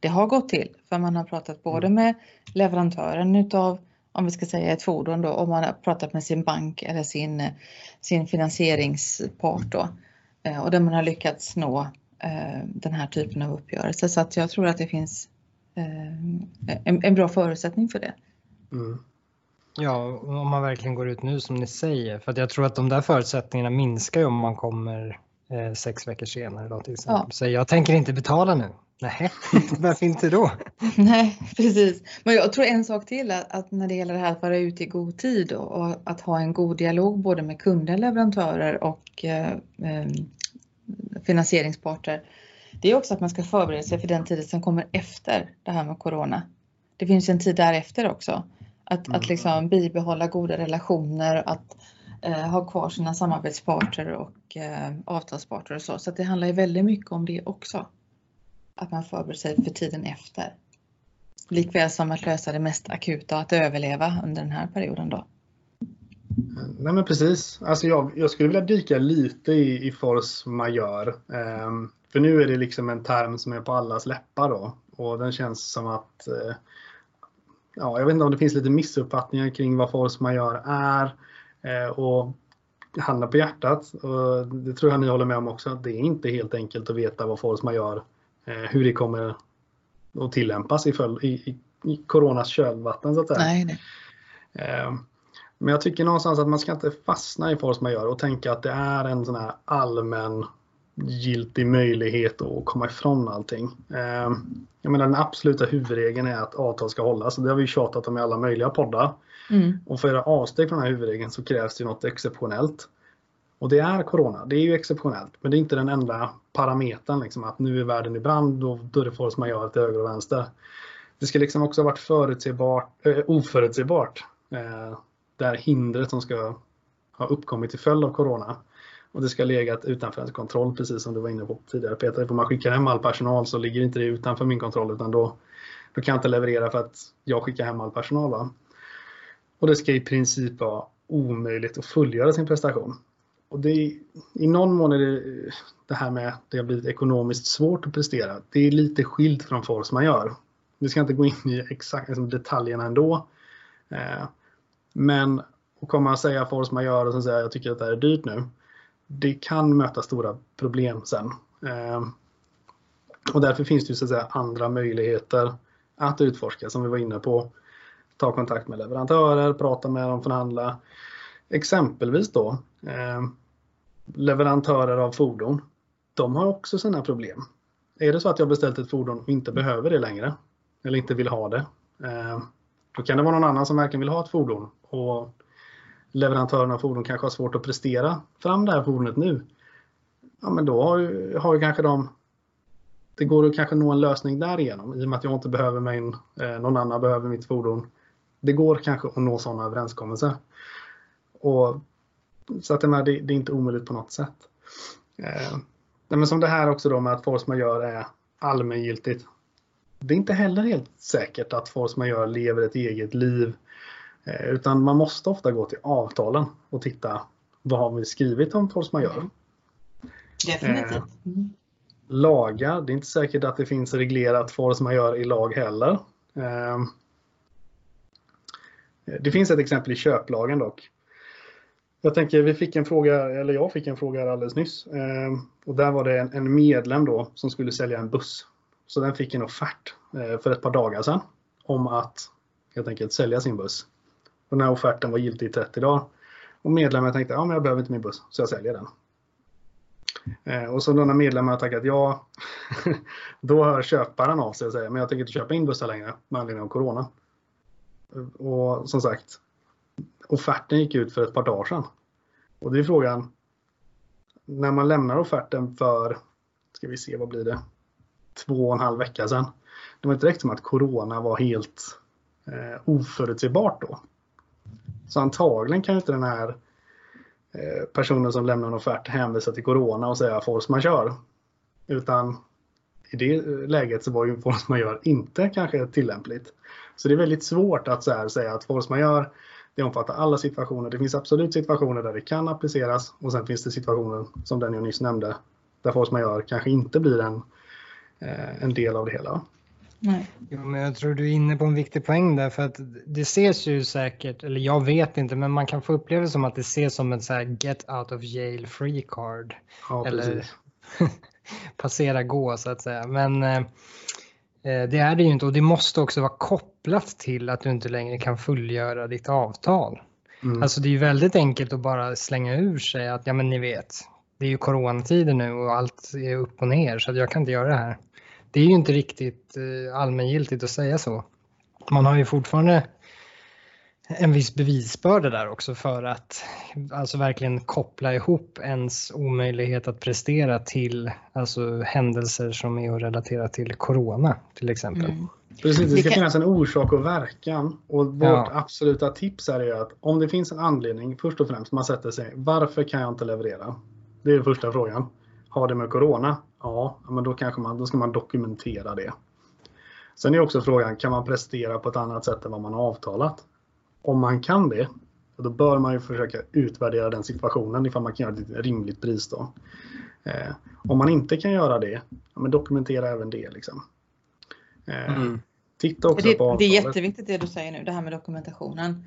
det har gått till. För man har pratat både mm. med leverantören utav, om vi ska säga ett fordon då, och man har pratat med sin bank eller sin, sin finansieringspart då. Eh, och där man har lyckats nå den här typen av uppgörelse. Så att jag tror att det finns eh, en, en bra förutsättning för det. Mm. Ja, om man verkligen går ut nu som ni säger. För att jag tror att de där förutsättningarna minskar ju om man kommer eh, sex veckor senare. Då, till exempel. Ja. Så jag tänker inte betala nu. Nej, varför inte då? Nej, precis. Men jag tror en sak till att, att, när det gäller det här att vara ute i god tid och, och att ha en god dialog både med kunder, leverantörer och eh, finansieringsparter, det är också att man ska förbereda sig för den tiden som kommer efter det här med Corona. Det finns en tid därefter också. Att, mm. att liksom bibehålla goda relationer, att eh, ha kvar sina samarbetspartner och eh, avtalspartner och så. Så det handlar ju väldigt mycket om det också. Att man förbereder sig för tiden efter. Likväl som att lösa det mest akuta och att överleva under den här perioden då. Nej men precis. Alltså jag, jag skulle vilja dyka lite i, i force majeure. Um, för nu är det liksom en term som är på allas läppar då. Och den känns som att uh, Ja, jag vet inte om det finns lite missuppfattningar kring vad force majeure är. Uh, och handen på hjärtat, och det tror jag ni håller med om också, det är inte helt enkelt att veta vad force majeure, eh, hur det kommer att tillämpas i, följd, i, i, i coronas kölvatten så att säga. Nej, nej. Eh, men jag tycker någonstans att man ska inte fastna i force majeure och tänka att det är en sån här allmän giltig möjlighet att komma ifrån allting. Jag menar den absoluta huvudregeln är att avtal ska hållas. Det har vi tjatat om i alla möjliga poddar. Mm. Och för att göra avsteg från den här huvudregeln så krävs det något exceptionellt. Och det är Corona, det är ju exceptionellt. Men det är inte den enda parametern, liksom, att nu är världen i brand och då är det force majeure till höger och vänster. Det ska liksom också ha varit förutsägbart, äh, oförutsägbart. Äh, det här hindret som ska ha uppkommit till följd av Corona. Och det ska ha legat utanför ens kontroll, precis som du var inne på tidigare Peter. Om man skickar hem all personal så ligger inte det utanför min kontroll utan då, då kan jag inte leverera för att jag skickar hem all personal. Va? Och det ska i princip vara omöjligt att fullgöra sin prestation. Och det, I någon mån är det det här med att det har blivit ekonomiskt svårt att prestera. Det är lite skilt från force man gör. Vi ska inte gå in i exakt liksom detaljerna ändå. Eh, men att komma och säga force majeure och sen säga jag tycker att det här är dyrt nu. Det kan möta stora problem sen. Ehm, och därför finns det ju så att säga andra möjligheter att utforska som vi var inne på ta kontakt med leverantörer, prata med dem, förhandla. Exempelvis då eh, leverantörer av fordon. De har också sina problem. Är det så att jag beställt ett fordon och inte behöver det längre eller inte vill ha det. Eh, då kan det vara någon annan som verkligen vill ha ett fordon och leverantören av fordon kanske har svårt att prestera fram det här fordonet nu. Ja, men då har ju, har ju kanske de det går att kanske nå en lösning därigenom i och med att jag inte behöver mig eh, någon annan behöver mitt fordon det går kanske att nå sådana överenskommelser. Och, så att det, är, det är inte omöjligt på något sätt. Eh, men som det här också då med att force majeure är allmängiltigt. Det är inte heller helt säkert att force majeure lever ett eget liv. Eh, utan man måste ofta gå till avtalen och titta vad har vi skrivit om force majeure. Definitivt. Eh, mm. Lagar, det är inte säkert att det finns reglerat force majeure i lag heller. Eh, det finns ett exempel i köplagen dock. Jag tänker, vi fick en fråga, eller jag fick en fråga alldeles nyss. Eh, och där var det en, en, medlem då som skulle sälja en buss. Så den fick en offert eh, för ett par dagar sedan om att helt enkelt sälja sin buss. Och den här offerten var giltig i 30 dagar. Och medlemmen tänkte, ja men jag behöver inte min buss, så jag säljer den. Eh, och så då när medlemmen har tackat ja, då hör köparen av sig och säger, men jag tänker inte köpa in bussar längre med anledning av Corona. Och som sagt, offerten gick ut för ett par dagar sedan. Och det är frågan, när man lämnar offerten för, ska vi se, vad blir det, två och en halv vecka sedan. Det var inte direkt som att Corona var helt eh, oförutsägbart då. Så antagligen kan inte den här eh, personen som lämnar en offert hänvisa till Corona och säga force majeure. Utan i det eh, läget så var ju force majeure inte kanske tillämpligt. Så det är väldigt svårt att så säga att force majeure det omfattar alla situationer. Det finns absolut situationer där det kan appliceras och sen finns det situationer som den jag nyss nämnde där force majeure kanske inte blir en, eh, en del av det hela. Nej. Jo, men jag tror du är inne på en viktig poäng där för att det ses ju säkert, eller jag vet inte, men man kan få uppleva det som att det ses som en så här get out of jail free card. Ja, eller passera gå så att säga. Men eh, Eh, det är det ju inte och det måste också vara kopplat till att du inte längre kan fullgöra ditt avtal. Mm. Alltså det är ju väldigt enkelt att bara slänga ur sig att ja men ni vet, det är ju coronatider nu och allt är upp och ner så jag kan inte göra det här. Det är ju inte riktigt eh, allmängiltigt att säga så. Man har ju fortfarande en viss bevisbörda där också för att alltså verkligen koppla ihop ens omöjlighet att prestera till alltså händelser som är att relatera till corona till exempel. Mm. Precis, det ska finnas en orsak och verkan och vårt ja. absoluta tips är ju att om det finns en anledning, först och främst man sätter sig, varför kan jag inte leverera? Det är den första frågan. Har det med corona? Ja, men då, kanske man, då ska man dokumentera det. Sen är också frågan, kan man prestera på ett annat sätt än vad man har avtalat? om man kan det, då bör man ju försöka utvärdera den situationen ifall man kan göra ett rimligt pris. Då. Eh, om man inte kan göra det, ja, men dokumentera även det. Liksom. Eh, mm. Titta också det, på avtalet. Det är jätteviktigt det du säger nu, det här med dokumentationen.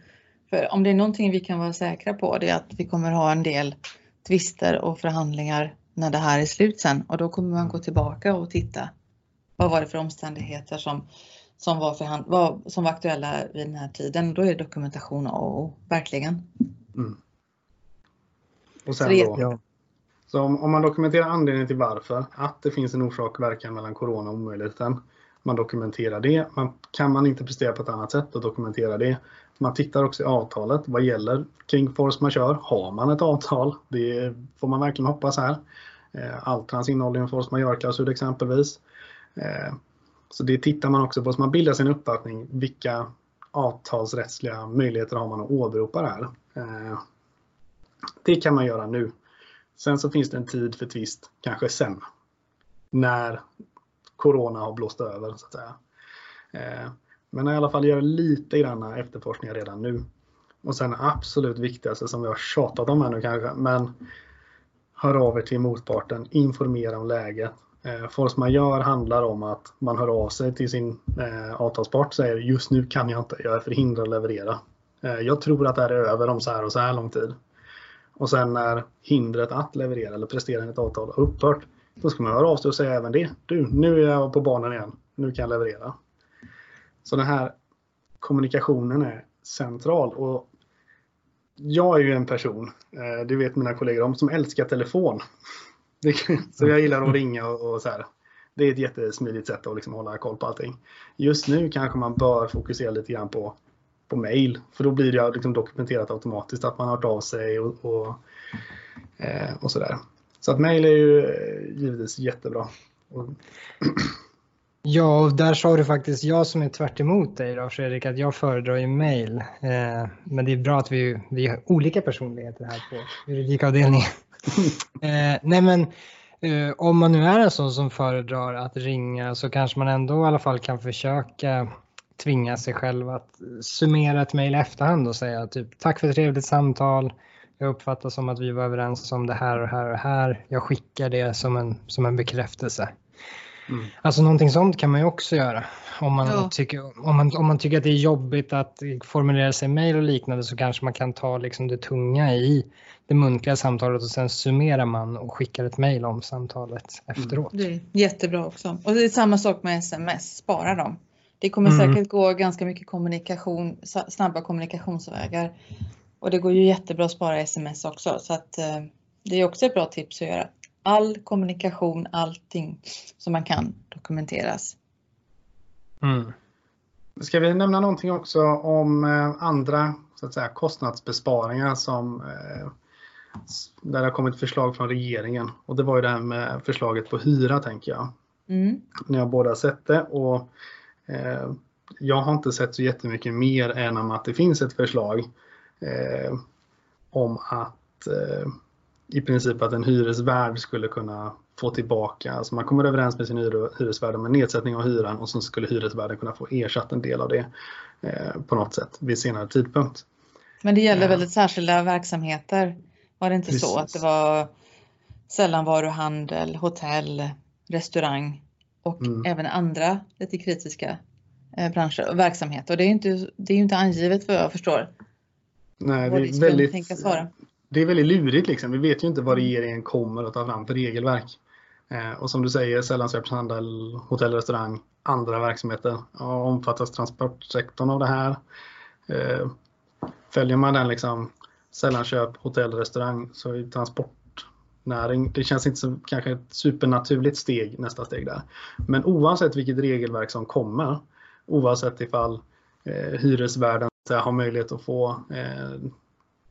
För om det är någonting vi kan vara säkra på det är att vi kommer ha en del tvister och förhandlingar när det här är slut sen och då kommer man gå tillbaka och titta. Vad var det för omständigheter som, som, var, förhand, var, som var aktuella vid den här tiden? Då är dokumentation A och O, verkligen. Mm. Och sen då, ja. så om, om, man dokumenterar anledningen till varför, att det finns en orsak och verkan mellan corona och omöjligheten. Man dokumenterar det. Man, kan man inte prestera på ett annat sätt, då dokumenterar det. Man tittar också i avtalet. Vad gäller kring force majeure? Har man ett avtal? Det får man verkligen hoppas här. Eh, Altrans innehåller en force majeure-klausul exempelvis. Eh, så det tittar man också på, så man bildar sin uppfattning. Vilka avtalsrättsliga möjligheter har man att åberopa det här? Eh, det kan man göra nu. Sen så finns det en tid för tvist, kanske sen. När Corona har blåst över så att säga. Men i alla fall göra lite grann efterforskningar redan nu. Och sen absolut viktigaste som vi har tjatat om här nu kanske, men hör av er till motparten, informera om läget. Eh, force majeure handlar om att man hör av sig till sin eh, avtalspart och säger just nu kan jag inte, jag är förhindrad att leverera. Eh, jag tror att det här är över om så här och så här lång tid. Och sen när hindret att leverera eller prestera ett avtal har upphört, då ska man höra av sig och säga även det. Du, nu är jag på banan igen. Nu kan jag leverera. Så den här kommunikationen är central. Och jag är ju en person, eh, det vet mina kollegor om, som älskar telefon. Så jag gillar att ringa och, så här. Det är ett jättesmidigt sätt att liksom hålla koll på allting. Just nu kanske man bör fokusera lite grann på, på mail. För då blir det liksom dokumenterat automatiskt att man har hört av sig och, och, eh, och sådär. Så att mail är ju eh, givetvis jättebra. Ja, och där sa du faktiskt jag som är tvärt emot dig då Fredrik, att jag föredrar ju mail. Eh, men det är bra att vi, vi har olika personligheter här på juridikavdelningen. eh, nej men eh, om man nu är en sån som föredrar att ringa så kanske man ändå i alla fall kan försöka tvinga sig själv att summera ett mejl i efterhand och säga typ tack för ett trevligt samtal. Jag uppfattar som att vi var överens om det här och här och här. Jag skickar det som en, som en bekräftelse. Mm. Alltså någonting sånt kan man ju också göra. Om man, ja. tycker, om, man, om man tycker att det är jobbigt att formulera sig i mejl och liknande så kanske man kan ta liksom det tunga i det muntliga samtalet och sen summerar man och skickar ett mejl om samtalet efteråt. Mm. Det är jättebra också. Och det är samma sak med sms, spara dem. Det kommer mm. säkert gå ganska mycket kommunikation, snabba kommunikationsvägar. Och det går ju jättebra att spara sms också så att eh, det är också ett bra tips att göra all kommunikation, allting som man kan dokumenteras. Mm. Ska vi nämna någonting också om eh, andra så att säga, kostnadsbesparingar som eh, där det har kommit förslag från regeringen och det var ju det här med förslaget på hyra tänker jag. Mm. Ni har båda sett det och eh, jag har inte sett så jättemycket mer än om att det finns ett förslag eh, om att eh, i princip att en hyresvärd skulle kunna få tillbaka, alltså man kommer överens med sin hyresvärd om en nedsättning av hyran och så skulle hyresvärden kunna få ersatt en del av det eh, på något sätt vid senare tidpunkt. Men det gäller väldigt särskilda verksamheter? Var det inte Precis. så att det var sällanvaruhandel, hotell, restaurang och mm. även andra lite kritiska eh, branscher och verksamheter? Och det är ju inte, det är inte angivet vad jag förstår. Nej, det är väldigt, det är väldigt lurigt liksom. Vi vet ju inte vad regeringen kommer att ta fram för regelverk. Eh, och som du säger, sällanköpshandel, hotell, restaurang, andra verksamheter. Ja, omfattas transportsektorn av det här? Eh, följer man den liksom sällanköp, hotell, restaurang så är transportnäring, det känns inte som kanske ett supernaturligt steg, nästa steg där. Men oavsett vilket regelverk som kommer, oavsett ifall eh, hyresvärden har möjlighet att få eh,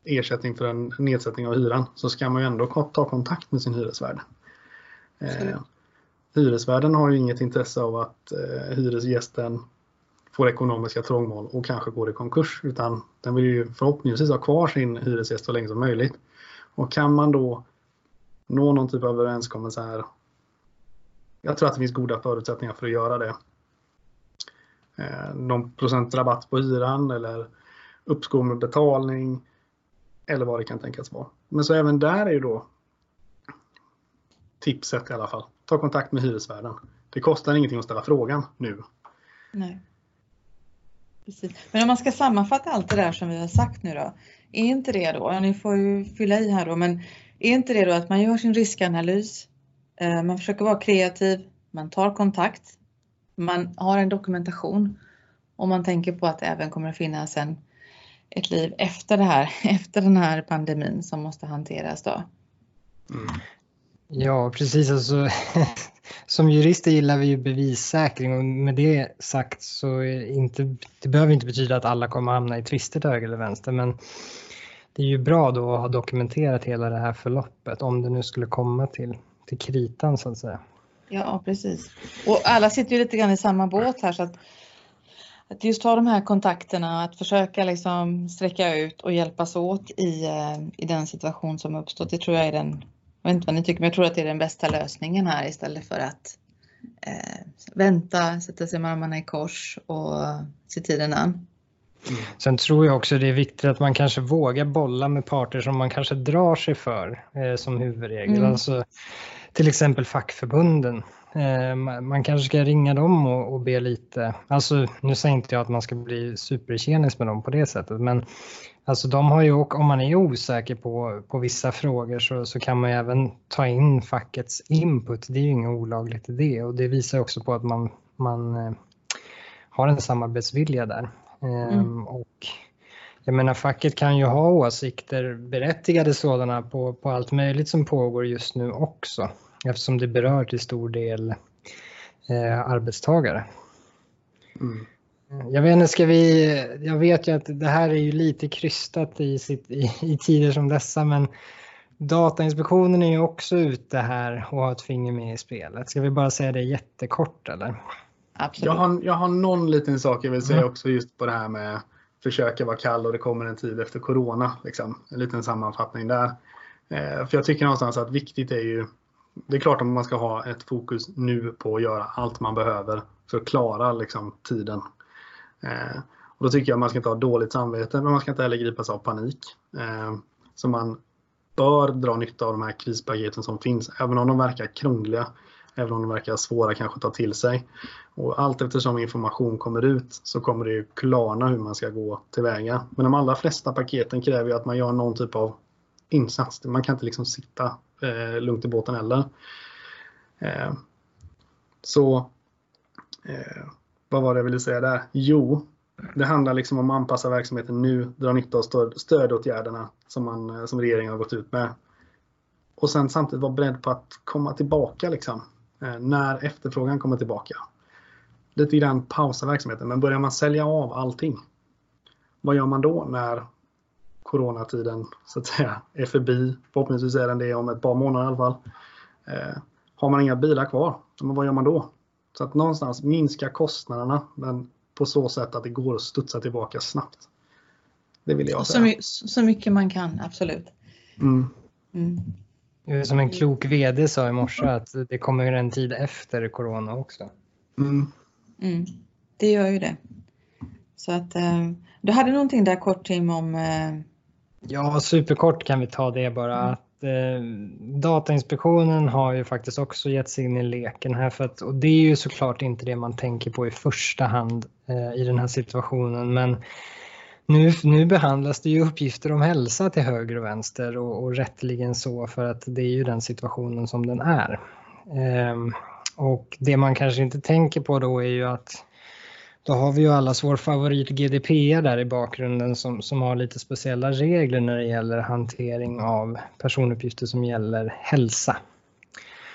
ersättning för en nedsättning av hyran så ska man ju ändå ta kontakt med sin hyresvärd. Eh, hyresvärden har ju inget intresse av att eh, hyresgästen får ekonomiska trångmål och kanske går i konkurs utan den vill ju förhoppningsvis ha kvar sin hyresgäst så länge som möjligt. Och kan man då nå någon typ av överenskommelse här. Jag tror att det finns goda förutsättningar för att göra det. Eh, någon procent rabatt på hyran eller uppskov med betalning eller vad det kan tänkas vara. Men så även där är ju då tipset i alla fall. Ta kontakt med hyresvärden. Det kostar ingenting att ställa frågan nu. Nej. Precis. Men om man ska sammanfatta allt det där som vi har sagt nu då, är inte det då, ni får ju fylla i här då, men är inte det då att man gör sin riskanalys, eh, man försöker vara kreativ, man tar kontakt, man har en dokumentation och man tänker på att det även kommer att finnas en, ett liv efter det här, efter den här pandemin som måste hanteras då. Mm. Ja, precis. Alltså, som jurister gillar vi ju bevissäkring och med det sagt så inte, det behöver inte betyda att alla kommer hamna i tvister till höger eller vänster men det är ju bra då att ha dokumenterat hela det här förloppet om det nu skulle komma till, till kritan så att säga. Ja, precis. Och alla sitter ju lite grann i samma båt här så att, att just ha de här kontakterna, att försöka liksom sträcka ut och hjälpas åt i, eh, i den situation som uppstått. Det tror jag är den, jag vet inte vad ni tycker, men jag tror att det är den bästa lösningen här istället för att eh, vänta, sätta sig med armarna i kors och se tiden an. Sen tror jag också det är viktigt att man kanske vågar bolla med parter som man kanske drar sig för eh, som huvudregel. Mm. Alltså, till exempel fackförbunden. Eh, man kanske ska ringa dem och, och be lite, alltså nu säger inte jag att man ska bli supertjenis med dem på det sättet men alltså de har ju, om man är osäker på, på vissa frågor så, så kan man ju även ta in fackets input. Det är ju inget olagligt i det och det visar också på att man, man eh, har en samarbetsvilja där. Mm. Ehm, och jag menar facket kan ju ha åsikter, berättigade sådana, på, på allt möjligt som pågår just nu också eftersom det berör till stor del eh, arbetstagare. Mm. Jag vet inte, ska vi, jag vet ju att det här är ju lite krystat i, sitt, i, i tider som dessa men Datainspektionen är ju också ute här och har ett finger med i spelet. Ska vi bara säga det jättekort eller? Absolut. Jag har, jag har någon liten sak jag vill säga mm. också just på det här med försöka vara kall och det kommer en tid efter corona. Liksom. En liten sammanfattning där. Eh, för jag tycker någonstans att viktigt är ju det är klart att man ska ha ett fokus nu på att göra allt man behöver för att klara liksom, tiden. Eh, och då tycker jag att man ska inte ha dåligt samvete, men man ska inte heller gripas av panik. Eh, så man bör dra nytta av de här krispaketen som finns, även om de verkar krångliga även om de verkar svåra kanske att ta till sig. Och allt eftersom information kommer ut så kommer det ju klarna hur man ska gå tillväga. Men de allra flesta paketen kräver ju att man gör någon typ av insats. Man kan inte liksom sitta eh, lugnt i båten heller. Eh, så eh, vad var det jag ville säga där? Jo, det handlar liksom om att anpassa verksamheten nu, dra nytta av stöd, stödåtgärderna som, man, eh, som regeringen har gått ut med. Och sen samtidigt vara beredd på att komma tillbaka liksom. Eh, när efterfrågan kommer tillbaka. Lite grann pausa verksamheten, men börjar man sälja av allting, vad gör man då när coronatiden så att säga är förbi? Förhoppningsvis är den det om ett par månader i alla fall. Eh, har man inga bilar kvar, men vad gör man då? Så att någonstans minska kostnaderna, men på så sätt att det går att studsa tillbaka snabbt. Det vill jag säga. Så, så mycket man kan, absolut. Mm. Mm. Som en klok VD sa i morse att det kommer en tid efter corona också. Mm. Mm, det gör ju det. Så att eh, du hade någonting där kort Tim om... Eh... Ja, superkort kan vi ta det bara. Mm. Att, eh, Datainspektionen har ju faktiskt också gett sig in i leken här för att, och det är ju såklart inte det man tänker på i första hand eh, i den här situationen men nu, nu behandlas det ju uppgifter om hälsa till höger och vänster och, och rättligen så för att det är ju den situationen som den är. Ehm, och det man kanske inte tänker på då är ju att då har vi ju allas vår favorit GDPR där i bakgrunden som, som har lite speciella regler när det gäller hantering av personuppgifter som gäller hälsa.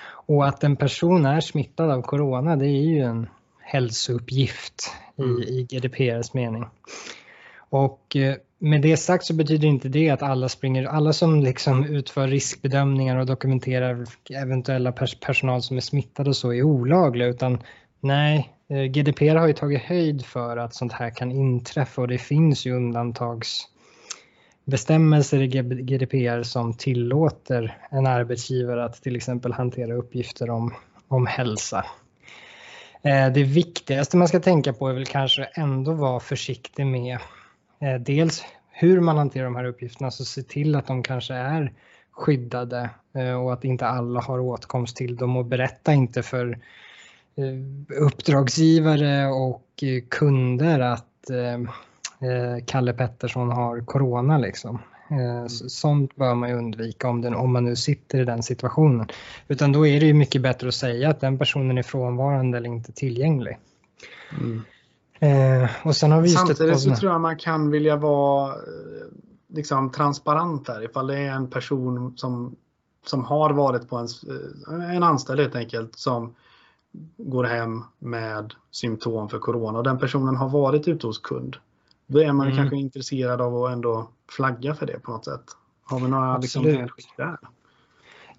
Och att en person är smittad av corona det är ju en hälsouppgift i, mm. i GDPRs mening. Och eh, med det sagt så betyder inte det att alla springer, alla som liksom utför riskbedömningar och dokumenterar eventuella pers personal som är smittade och så är olagliga utan nej, Eh, GDPR har ju tagit höjd för att sånt här kan inträffa och det finns ju undantagsbestämmelser i GDPR som tillåter en arbetsgivare att till exempel hantera uppgifter om, om hälsa. Eh, det viktigaste man ska tänka på är väl kanske ändå vara försiktig med eh, dels hur man hanterar de här uppgifterna, så se till att de kanske är skyddade och att inte alla har åtkomst till dem och berätta inte för uppdragsgivare och kunder att eh, Kalle Pettersson har corona liksom. Mm. Sånt bör man ju undvika om, den, om man nu sitter i den situationen. Utan då är det ju mycket bättre att säga att den personen är frånvarande eller inte tillgänglig. Mm. Eh, och sen har vi Samtidigt så tror jag man kan vilja vara eh, liksom, transparent där ifall det är en person som, som har varit på en, eh, en anställd helt enkelt som går hem med symptom för corona och den personen har varit ute hos kund. Då är man mm. kanske intresserad av att ändå flagga för det på något sätt. Har vi några liksom, där?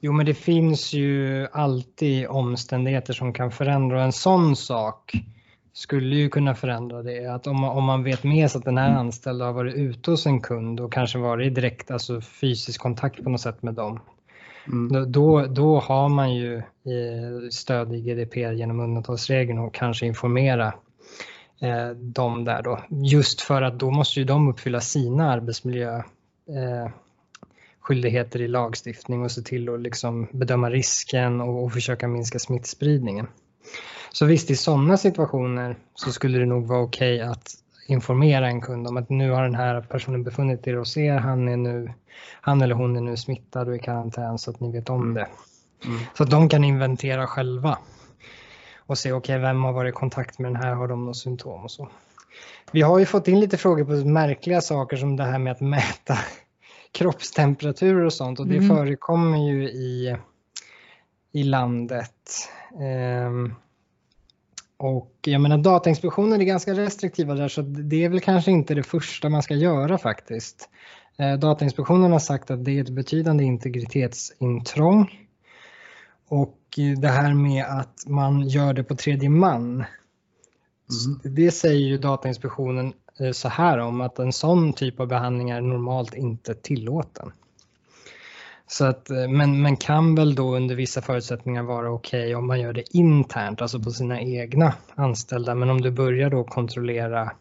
Jo, men det finns ju alltid omständigheter som kan förändra en sån sak skulle ju kunna förändra det. Att om man, om man vet med sig att den här mm. anställda har varit ute hos en kund och kanske varit i direkt alltså fysisk kontakt på något sätt med dem. Mm. Då, då har man ju eh, stöd i GDPR genom undantagsregeln och kanske informera eh, dem där då. Just för att då måste ju de uppfylla sina arbetsmiljö eh, skyldigheter i lagstiftning och se till att liksom bedöma risken och, och försöka minska smittspridningen. Så visst, i sådana situationer så skulle det nog vara okej okay att informera en kund om att nu har den här personen befunnit sig hos er, han, är nu, han eller hon är nu smittad och i karantän så att ni vet om mm. det. Mm. Så att de kan inventera själva och se okej, okay, vem har varit i kontakt med den här, har de några symptom och så. Vi har ju fått in lite frågor på märkliga saker som det här med att mäta kroppstemperaturer och sånt och det mm. förekommer ju i, i landet. Um, och jag menar Datainspektionen är ganska restriktiva där så det är väl kanske inte det första man ska göra faktiskt. Eh, Datainspektionen har sagt att det är ett betydande integritetsintrång. Och det här med att man gör det på tredje man. Mm. Det säger ju Datainspektionen eh, så här om att en sån typ av behandling är normalt inte tillåten. Så att, eh, men, men kan väl då under vissa förutsättningar vara okej okay om man gör det internt, alltså på sina egna anställda. Men om du börjar då kontrollera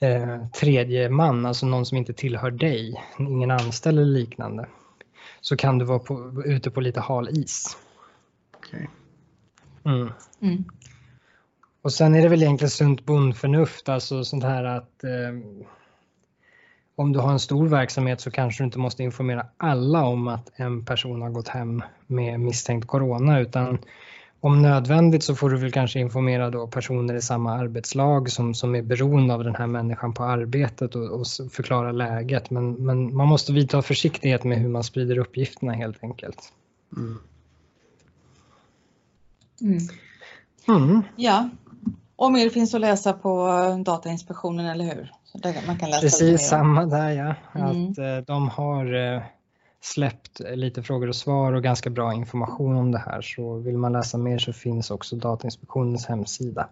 eh, tredje man, alltså någon som inte tillhör dig, ingen anställd eller liknande, så kan du vara på, ute på lite hal is. Okay. Mm. Mm. Och sen är det väl egentligen sunt bondförnuft, alltså sånt här att eh, om du har en stor verksamhet så kanske du inte måste informera alla om att en person har gått hem med misstänkt corona utan om nödvändigt så får du väl kanske informera då personer i samma arbetslag som, som är beroende av den här människan på arbetet och, och förklara läget. Men, men man måste vidta försiktighet med hur man sprider uppgifterna helt enkelt. Mm. Mm. Ja, och mer finns att läsa på Datainspektionen, eller hur? Man kan läsa Precis samma där ja. Mm. Att eh, de har eh, släppt lite frågor och svar och ganska bra information om det här. Så vill man läsa mer så finns också Datainspektionens hemsida.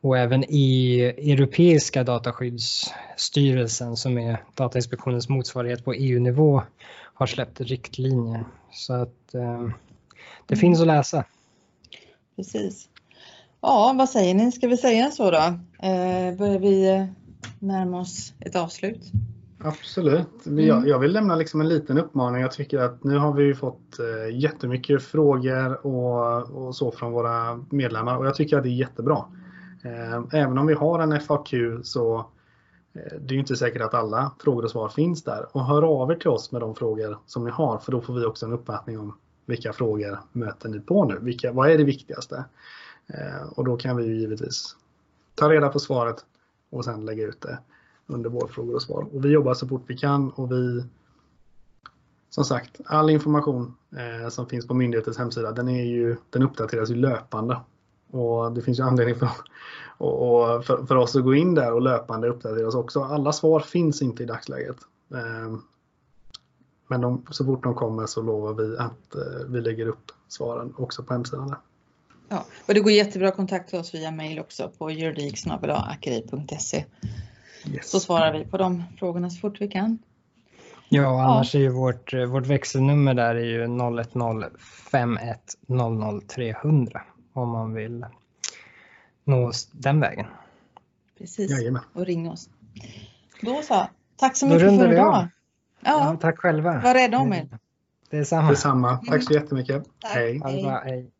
Och även i Europeiska dataskyddsstyrelsen som är Datainspektionens motsvarighet på EU-nivå har släppt riktlinjer. Så att eh, det mm. finns att läsa. Precis. Ja, vad säger ni? Ska vi säga så då? Eh, börjar vi närma oss ett avslut? Absolut. Mm. Jag, jag, vill lämna liksom en liten uppmaning. Jag tycker att nu har vi fått eh, jättemycket frågor och, och så från våra medlemmar och jag tycker att det är jättebra. Eh, även om vi har en FAQ så eh, det är inte säkert att alla frågor och svar finns där. Och hör av er till oss med de frågor som ni har för då får vi också en uppfattning om vilka frågor möter ni på nu? Vilka, vad är det viktigaste? Och då kan vi givetvis ta reda på svaret och sen lägga ut det under vår frågor och svar. Och vi jobbar så fort vi kan och vi som sagt, all information eh, som finns på myndighetens hemsida den, är ju, den uppdateras ju löpande. Och det finns ju anledning för, och, och för, för, oss att gå in där och löpande uppdateras också. Alla svar finns inte i dagsläget. Eh, men de, så fort de kommer så lovar vi att eh, vi lägger upp svaren också på hemsidan. Där. Ja, och det går jättebra att kontakta oss via mail också på juridiksnabelaakeri.se. Yes. Så svarar vi på de frågorna så fort vi kan. Ja, annars ja. är ju vårt, vårt växelnummer där är ju 010 51 00 300 om man vill nå oss den vägen. Precis, Jajamän. och ring oss. Då så, tack så mycket för idag. Ja. ja. tack själva. Var rädda om er. Detsamma. Detsamma. Tack så jättemycket. Tack. Hej. Hej.